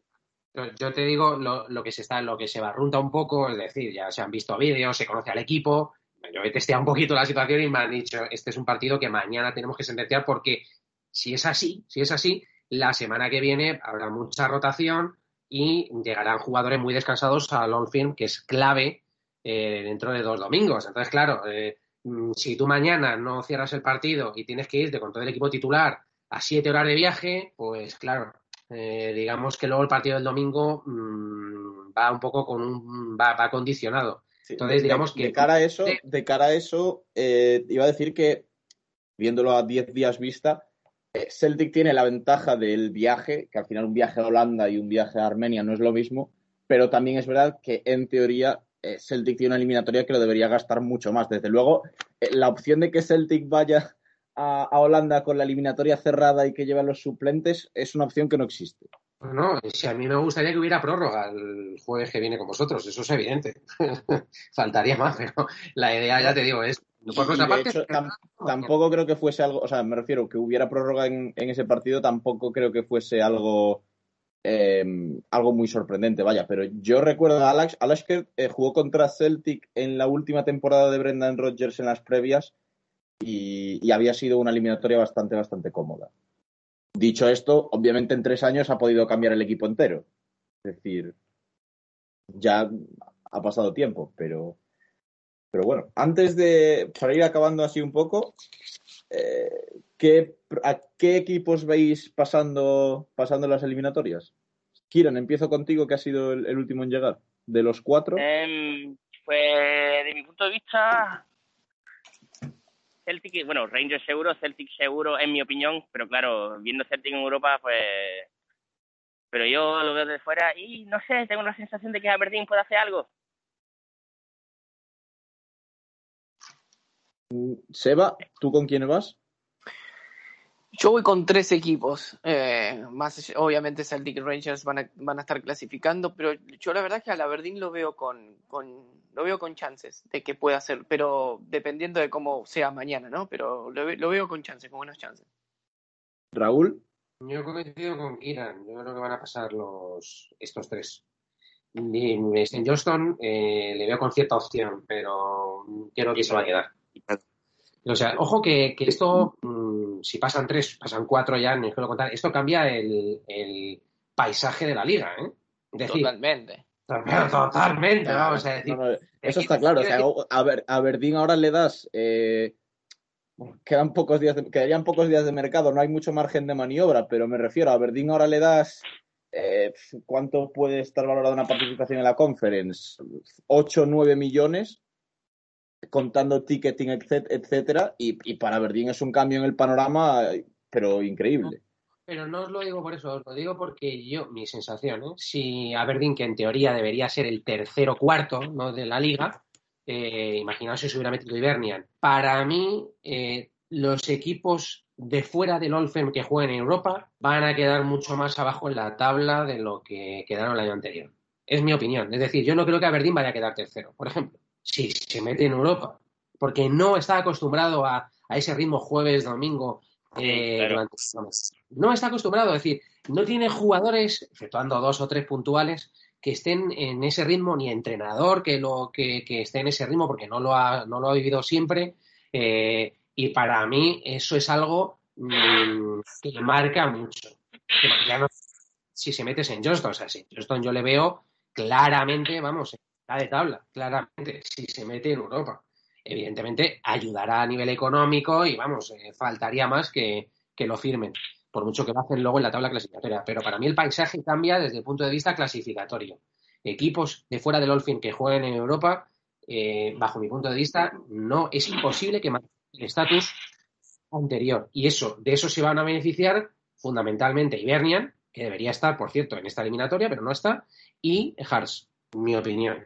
Yo te digo lo, que se está, lo que se barrunta un poco, es decir, ya se han visto vídeos, se conoce al equipo. Yo he testeado un poquito la situación y me han dicho, este es un partido que mañana tenemos que sentenciar porque si es así, si es así, la semana que viene habrá mucha rotación y llegarán jugadores muy descansados al on-film, que es clave eh, dentro de dos domingos. Entonces, claro, eh, mm, si tú mañana no cierras el partido y tienes que irte con todo el equipo titular a siete horas de viaje, pues claro, eh, digamos que luego el partido del domingo mm, va un poco con un, va, va condicionado. Entonces, digamos que. De cara a eso, de cara a eso iba a decir que, viéndolo a diez días vista, eh, Celtic tiene la ventaja del viaje, que al final un viaje a Holanda y un viaje a Armenia no es lo mismo, pero también es verdad que en teoría eh, Celtic tiene una eliminatoria que lo debería gastar mucho más. Desde luego, eh, la opción de que Celtic vaya a, Holanda con la eliminatoria cerrada y que lleve a los suplentes es una opción que no existe. No, si a mí me gustaría que hubiera prórroga el jueves que viene con vosotros, eso es evidente. Faltaría más, pero la idea, ya te digo, es tampoco creo que fuese algo, o sea, me refiero que hubiera prórroga en, ese partido, tampoco creo que fuese algo em, algo muy sorprendente, vaya, pero yo recuerdo a Alex, Alex que eh, jugó contra Celtic en la última temporada de Brendan Rodgers en las previas y, había sido una eliminatoria bastante, bastante cómoda. Dicho esto, obviamente en tres años ha podido cambiar el equipo entero. Es decir, ya ha pasado tiempo, pero pero bueno, antes de, para ir acabando así un poco, eh, ¿qué, ¿a qué equipos veis pasando, pasando las eliminatorias? Kiran, empiezo contigo, que ha sido el, último en llegar. De los cuatro. Em, pues, de mi punto de vista, Celtic, bueno, Rangers seguro, Celtic seguro, en mi opinión, pero claro, viendo Celtic en Europa, pues. Pero yo lo veo de fuera y no sé, tengo la sensación de que Aberdeen puede hacer algo. Seba, ¿tú con quién vas? Yo voy con tres equipos. Eh, más obviamente Celtic Rangers van a, van a estar clasificando, pero yo la verdad es que al Aberdeen lo veo con, con lo veo con chances de que pueda ser, pero dependiendo de cómo sea mañana, ¿no? Pero lo, lo veo con chances, con buenas chances. Raúl. Yo coincido con Kiran. Yo creo que van a pasar los estos tres. En Johnston eh, le veo con cierta opción, pero creo que se va a quedar. O sea, ojo que, esto, mm, si pasan tres, pasan cuatro ya, ni lo contar, esto cambia el, paisaje de la liga, ¿eh? totalmente. Totalmente, vamos a decir. eso está claro. O sea, a, ver, a Verdín ahora le das. Eh, quedan pocos días quedarían pocos días de mercado, no hay mucho margen de maniobra, pero me refiero a Verdín ahora le das. Eh, ¿Cuánto puede estar valorada una participación en la conference? ¿8 o 9 millones? Contando ticketing, etcétera, y, para Aberdeen es un cambio en el panorama, pero increíble. Pero no os lo digo por eso, os lo digo porque yo, mi sensación, ¿eh? si Aberdeen, que en teoría debería ser el tercero cuarto ¿no? de la liga, eh, imaginaos si se hubiera metido Ibernian. Para mí, eh, los equipos de fuera del Olfen que jueguen en Europa van a quedar mucho más abajo en la tabla de lo que quedaron el año anterior. Es mi opinión. Es decir, yo no creo que Aberdeen vaya a quedar tercero, por ejemplo si se mete en Europa, porque no está acostumbrado a, ese ritmo jueves, domingo. Eh, no está acostumbrado, es decir, no tiene jugadores, efectuando dos o tres puntuales, que estén en ese ritmo, ni entrenador que, lo, que, esté en ese ritmo, porque no lo ha, no lo ha vivido siempre. Eh, y para mí eso es algo mm, que marca mucho. si se metes en Johnston, o sea, si Johnston yo le veo claramente, vamos, de tabla, claramente, si se mete en Europa. Evidentemente, ayudará a nivel económico y vamos, eh, faltaría más que, lo firmen, por mucho que lo hacen luego en la tabla clasificatoria. Pero para mí el paisaje cambia desde el punto de vista clasificatorio. Equipos de fuera del Olfin que jueguen en Europa, eh, bajo mi punto de vista, no es imposible que mantengan el estatus anterior. Y eso, de eso se van a beneficiar fundamentalmente Ibernian, que debería estar, por cierto, en esta eliminatoria, pero no está, y Hars, mi opinión.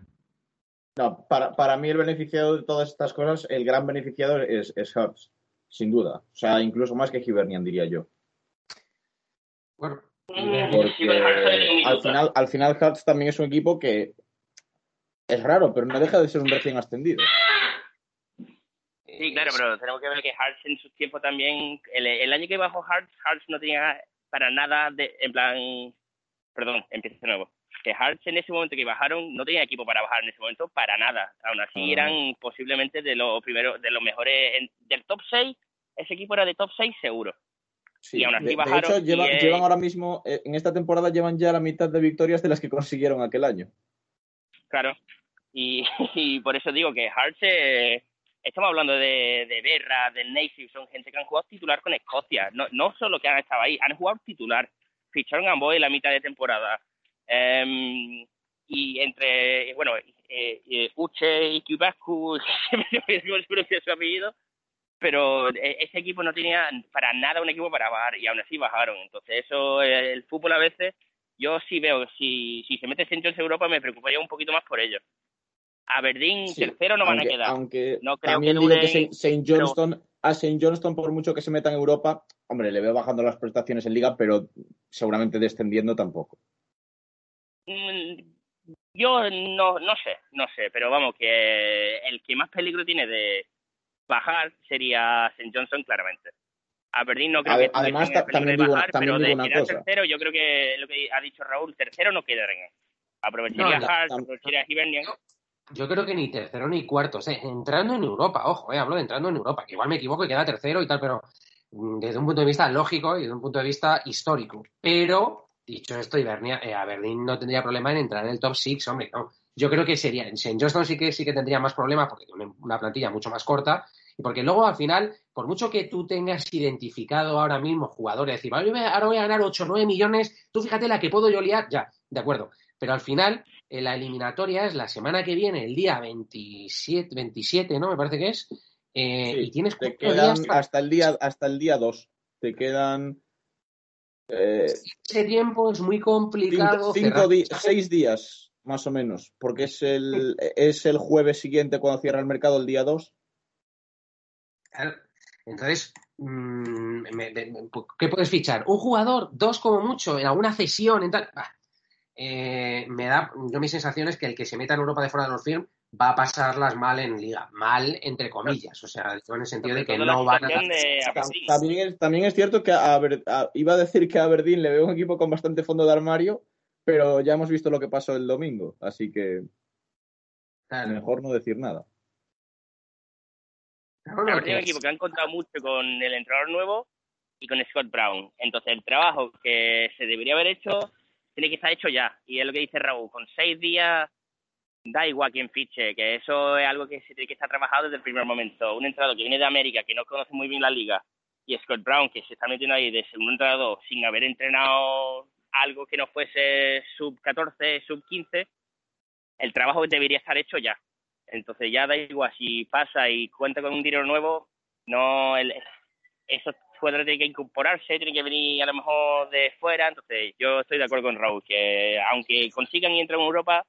No, para, para, mí el beneficiado de todas estas cosas, el gran beneficiado es, es sin duda. O sea, incluso más que Hibernian, diría yo. Bueno, porque al final, al final Hearts también es un equipo que es raro, pero no deja de ser un recién ascendido. Sí, claro, pero tenemos que ver que Hearts en su tiempo también, el, año que bajó Hearts, Hearts no tenía para nada de, en plan, perdón, empiezo de nuevo. Que Hearts en ese momento que bajaron no tenía equipo para bajar en ese momento para nada. Aún así eran posiblemente de los primeros, de los mejores, del top 6, ese equipo era de top 6 seguro. Sí, y aún así de, bajaron. De hecho, llevan, ahora mismo, eh, en esta temporada llevan ya la mitad de victorias de las que consiguieron aquel año. Claro. Y, por eso digo que Hearts, eh, estamos hablando de, de Berra, de Native, son gente que han jugado titular con Escocia. No, no solo que han estado ahí, han jugado titular. Ficharon a Boy la mitad de temporada. Em, y entre, bueno, eh, eh, Uche y Kubasku, siempre me su apellido, pero e, ese equipo no tenía para nada un equipo para bajar y aún así bajaron. Entonces, eso, el fútbol a veces, yo sí veo, si, si se mete Centros Europa me preocuparía un poquito más por ellos. Aberdeen tercero no van a quedar. Aunque no creo también que, digo que Saint, Johnston, a St. Johnston, por mucho que se meta en Europa, hombre, le veo bajando las prestaciones en liga, pero seguramente descendiendo tampoco. Mm, yo no, no sé, no sé, pero vamos, que el que más peligro tiene de, bajar sería St. Johnson claramente. Aberdeen no creo que además también de bajar, pero de quedar tercero, yo creo que lo que ha dicho Raúl, tercero no queda en Aprovecharía no, Hart, aprovecharía Hibernian. Yo creo que ni tercero ni cuarto, o sea, entrando en Europa, ojo, eh, hablo de entrando en Europa, que igual me equivoco y queda tercero y tal, pero mm, desde un punto de vista lógico y desde un punto de vista histórico. Pero, dicho esto, Hibernia, eh, Aberdeen no tendría problema en entrar en el top 6, hombre, no. Yo creo que sería, en Johnston sí que sí que tendría más problemas porque tiene una plantilla mucho más corta y porque luego al final, por mucho que tú tengas identificado ahora mismo jugadores, decir, ahora voy a ganar 8 o 9 millones, tú fíjate la que puedo yo liar, ya, de acuerdo. Pero al final, eh, la eliminatoria es la semana que viene, el día 27, 27 ¿no? Me parece que es. Eh, y tienes te quedan hasta el día hasta el día 2. Te quedan eh, ese tiempo es muy complicado. Cinco, seis días, más o menos, porque es el, es el jueves siguiente cuando cierra el mercado, el día 2. Entonces, mm, ¿qué puedes fichar? ¿Un jugador? ¿Dos como mucho? ¿En alguna cesión? En tal? Eh, me da, yo mi sensación es que el que se meta en Europa de fuera de los firm va a pasarlas mal en liga, mal entre comillas, o sea, en el sentido de que no van a... También es, también es cierto que iba a decir que a Aberdeen le veo un equipo con bastante fondo de armario, pero ya hemos visto lo que pasó el domingo, así que mejor no decir nada. Claro, un equipo que han contado mucho con el entrenador nuevo y con Scott Brown. Entonces, el trabajo que se debería haber hecho tiene que estar hecho ya. Y es lo que dice Raúl, con seis días da igual quién fiche, que eso es algo que se tiene que estar trabajado desde el primer momento. Un entrenador que viene de América, que no conoce muy bien la liga, y Scott Brown, que se está metiendo ahí de segundo entrenador sin haber entrenado algo que no fuese sub 14, sub 15, el trabajo debería estar hecho ya. Entonces ya da igual si pasa y cuenta con un dinero nuevo, no el, esos jugadores tienen que incorporarse, tienen que venir a lo mejor de fuera. Entonces yo estoy de acuerdo con Raúl, que aunque consigan y entren en Europa,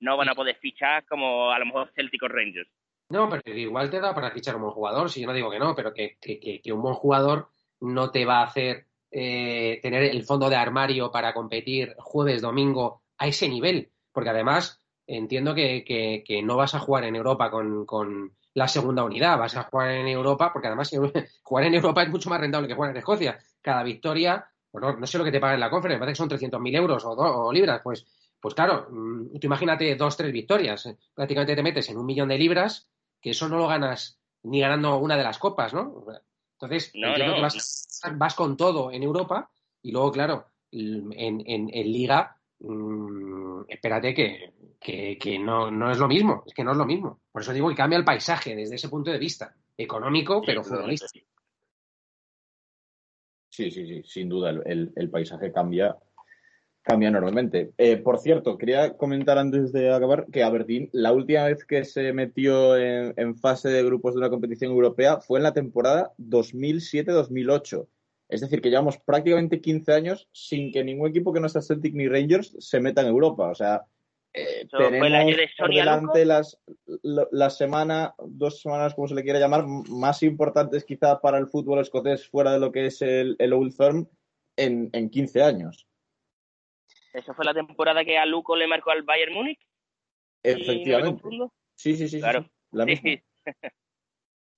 no van a poder fichar como a lo mejor Celtic o Rangers. No, pero igual te da para fichar un buen jugador, si yo no digo que no, pero que, un buen jugador no te va a hacer eh, tener el fondo de armario para competir jueves, domingo a ese nivel, porque además entiendo que, que, no vas a jugar en Europa con, con, la segunda unidad, vas a jugar en Europa, porque además jugar en Europa es mucho más rentable que jugar en Escocia. Cada victoria, bueno, no sé lo que te pagan en la conferencia, me parece que son 300.000 euros o, o, libras, pues, pues claro, mm, tú imagínate dos, tres victorias, eh, prácticamente te metes en un millón de libras, que eso no lo ganas ni ganando una de las copas, ¿no? Entonces, entiendo que vas, vas, con todo en Europa y luego, claro, en, en, en Liga Mm, espérate que, no, no, es lo mismo, es que no es lo mismo. Por eso digo que cambia el paisaje desde ese punto de vista, económico, pero futbolístico. Sí, sí, sí, sin duda el, paisaje cambia, cambia enormemente. Eh, por cierto, quería comentar antes de acabar que Aberdeen, la última vez que se metió en, en fase de grupos de una competición europea fue en la temporada 2007-2008 es decir, que llevamos prácticamente 15 años sin que ningún equipo que no sea Celtic ni Rangers se meta en Europa. O sea, Eh, tenemos por delante las, la semana, dos semanas, como se le quiera llamar, más importantes quizá para el fútbol escocés fuera de lo que es el, el Old Firm en, en 15 años. ¿Eso fue la temporada que a Luco le marcó al Bayern Múnich? Efectivamente. sí, sí, sí. Claro. la misma.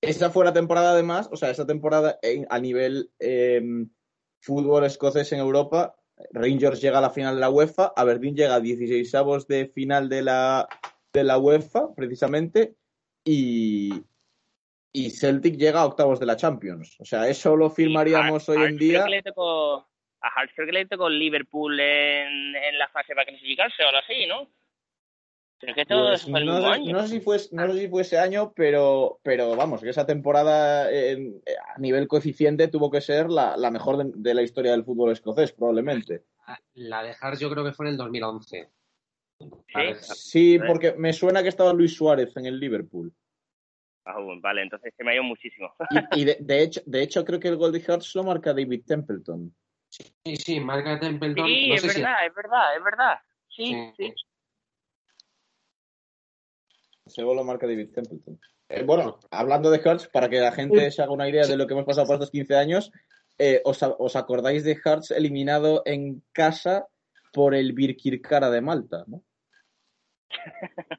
Esa fue la temporada además, o sea, esa temporada a nivel em, fútbol escocés en Europa, Rangers llega a la final de la UEFA, Aberdeen llega a 16 avos de final de la, de la UEFA, precisamente, y, y Celtic llega a octavos de la Champions. O sea, eso lo firmaríamos hoy en día. A Hartford le con Liverpool en, en la fase para clasificarse o algo así, ¿no? Pues no, sé si fue, no sé si fue ese año, pero, pero vamos, que esa temporada a nivel coeficiente tuvo que ser la, la mejor de, la historia del fútbol escocés, probablemente. La de Hearts yo creo que fue en el 2011. Sí, porque me suena que estaba Luis Suárez en el Liverpool. Ah, vale, entonces se me ha ido muchísimo. Y, de, hecho, de hecho creo que el gol de Hearts lo marca David Templeton. Sí, sí, marca Templeton. Sí, es verdad, es verdad, es verdad. sí. sí. Ese gol lo marca David Templeton. Eh, bueno, hablando de Hearts, para que la gente se haga una idea de lo que hemos pasado por estos 15 años, eh, os, acordáis de Hearts eliminado en casa por el Birkirkara de Malta, ¿no?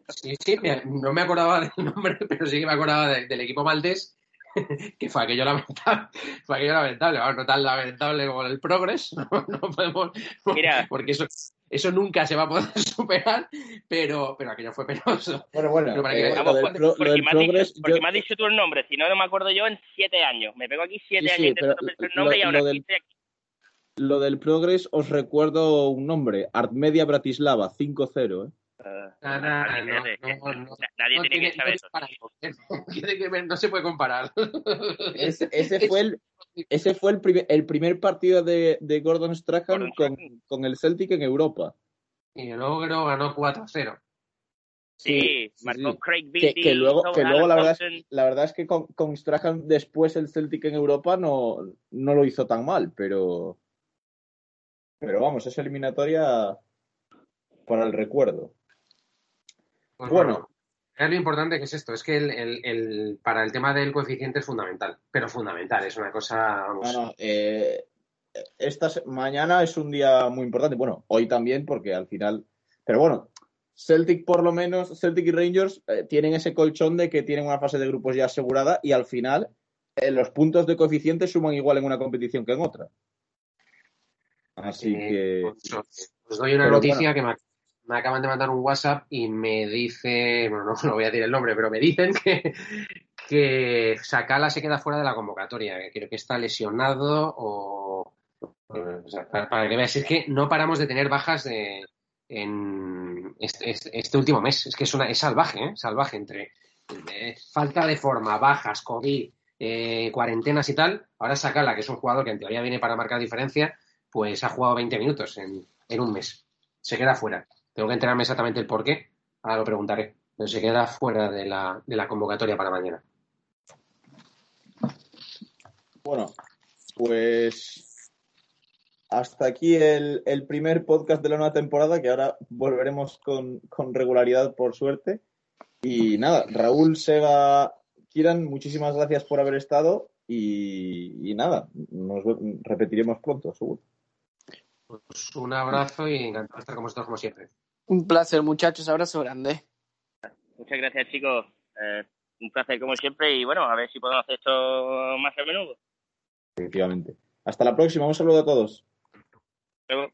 Sí, sí, no me acordaba del nombre, pero sí que me acordaba del equipo maltés, que fue aquello lamentable, fue aquello lamentable, no tan lamentable como el Progress, no, podemos, Mira, porque eso eso nunca se va a poder superar, pero, pero aquello fue penoso. Bueno, bueno, eh, porque, me has dicho, tú el nombre, si no, no me acuerdo yo en siete años. Me pego aquí siete años intentando pensar el nombre y ahora del, aquí. Lo del Progress, os recuerdo un nombre, Artmedia Bratislava, 5-0, ¿eh? Nadie tiene que saber eso. no se puede comparar. Ese, ese fue el, ese fue el, primer, el primer partido de, de Gordon Strachan con, con, el Celtic en Europa. Y luego ganó 4-0. Sí, marcó Craig Beatty. Que, luego, que luego la, verdad es, la verdad es que con, con Strahan después el Celtic en Europa no, no lo hizo tan mal, pero. Pero vamos, es eliminatoria para el recuerdo. Pues bueno, es lo importante que es esto, es que el, para el tema del coeficiente es fundamental, pero fundamental, es una cosa... Eh, esta, mañana es un día muy importante, bueno, hoy también porque al final... Pero bueno, Celtic por lo menos, Celtic y Rangers eh, tienen ese colchón de que tienen una fase de grupos ya asegurada y al final eh, los puntos de coeficiente suman igual en una competición que en otra. Así que... Pues, os doy una noticia que me me acaban de mandar un WhatsApp y me dice, bueno, no, no voy a decir el nombre, pero me dicen que, que Sakala se queda fuera de la convocatoria, que creo que está lesionado o... para, que veas, es que no paramos de tener bajas de, en este, este, último mes. Es que es, una, es salvaje, ¿eh? salvaje entre eh, falta de forma, bajas, COVID, eh, cuarentenas y tal. Ahora Sakala, que es un jugador que en teoría viene para marcar diferencia, pues ha jugado 20 minutos en, en un mes. Se queda fuera. Tengo que enterarme exactamente el por qué. Ahora lo preguntaré. Pero se queda fuera de la, de la convocatoria para mañana. Bueno, pues hasta aquí el, primer podcast de la nueva temporada, que ahora volveremos con, con regularidad, por suerte. Y nada, Raúl, Seba, Kiran, muchísimas gracias por haber estado y, y nada, nos repetiremos pronto, seguro. Pues un abrazo y encantado de estar con vosotros como siempre. Un placer, muchachos. Abrazo grande. Muchas gracias, chicos. Eh, un placer como siempre y bueno, a ver si podemos hacer esto más a menudo. Efectivamente. Hasta la próxima. Un saludo a todos. Luego.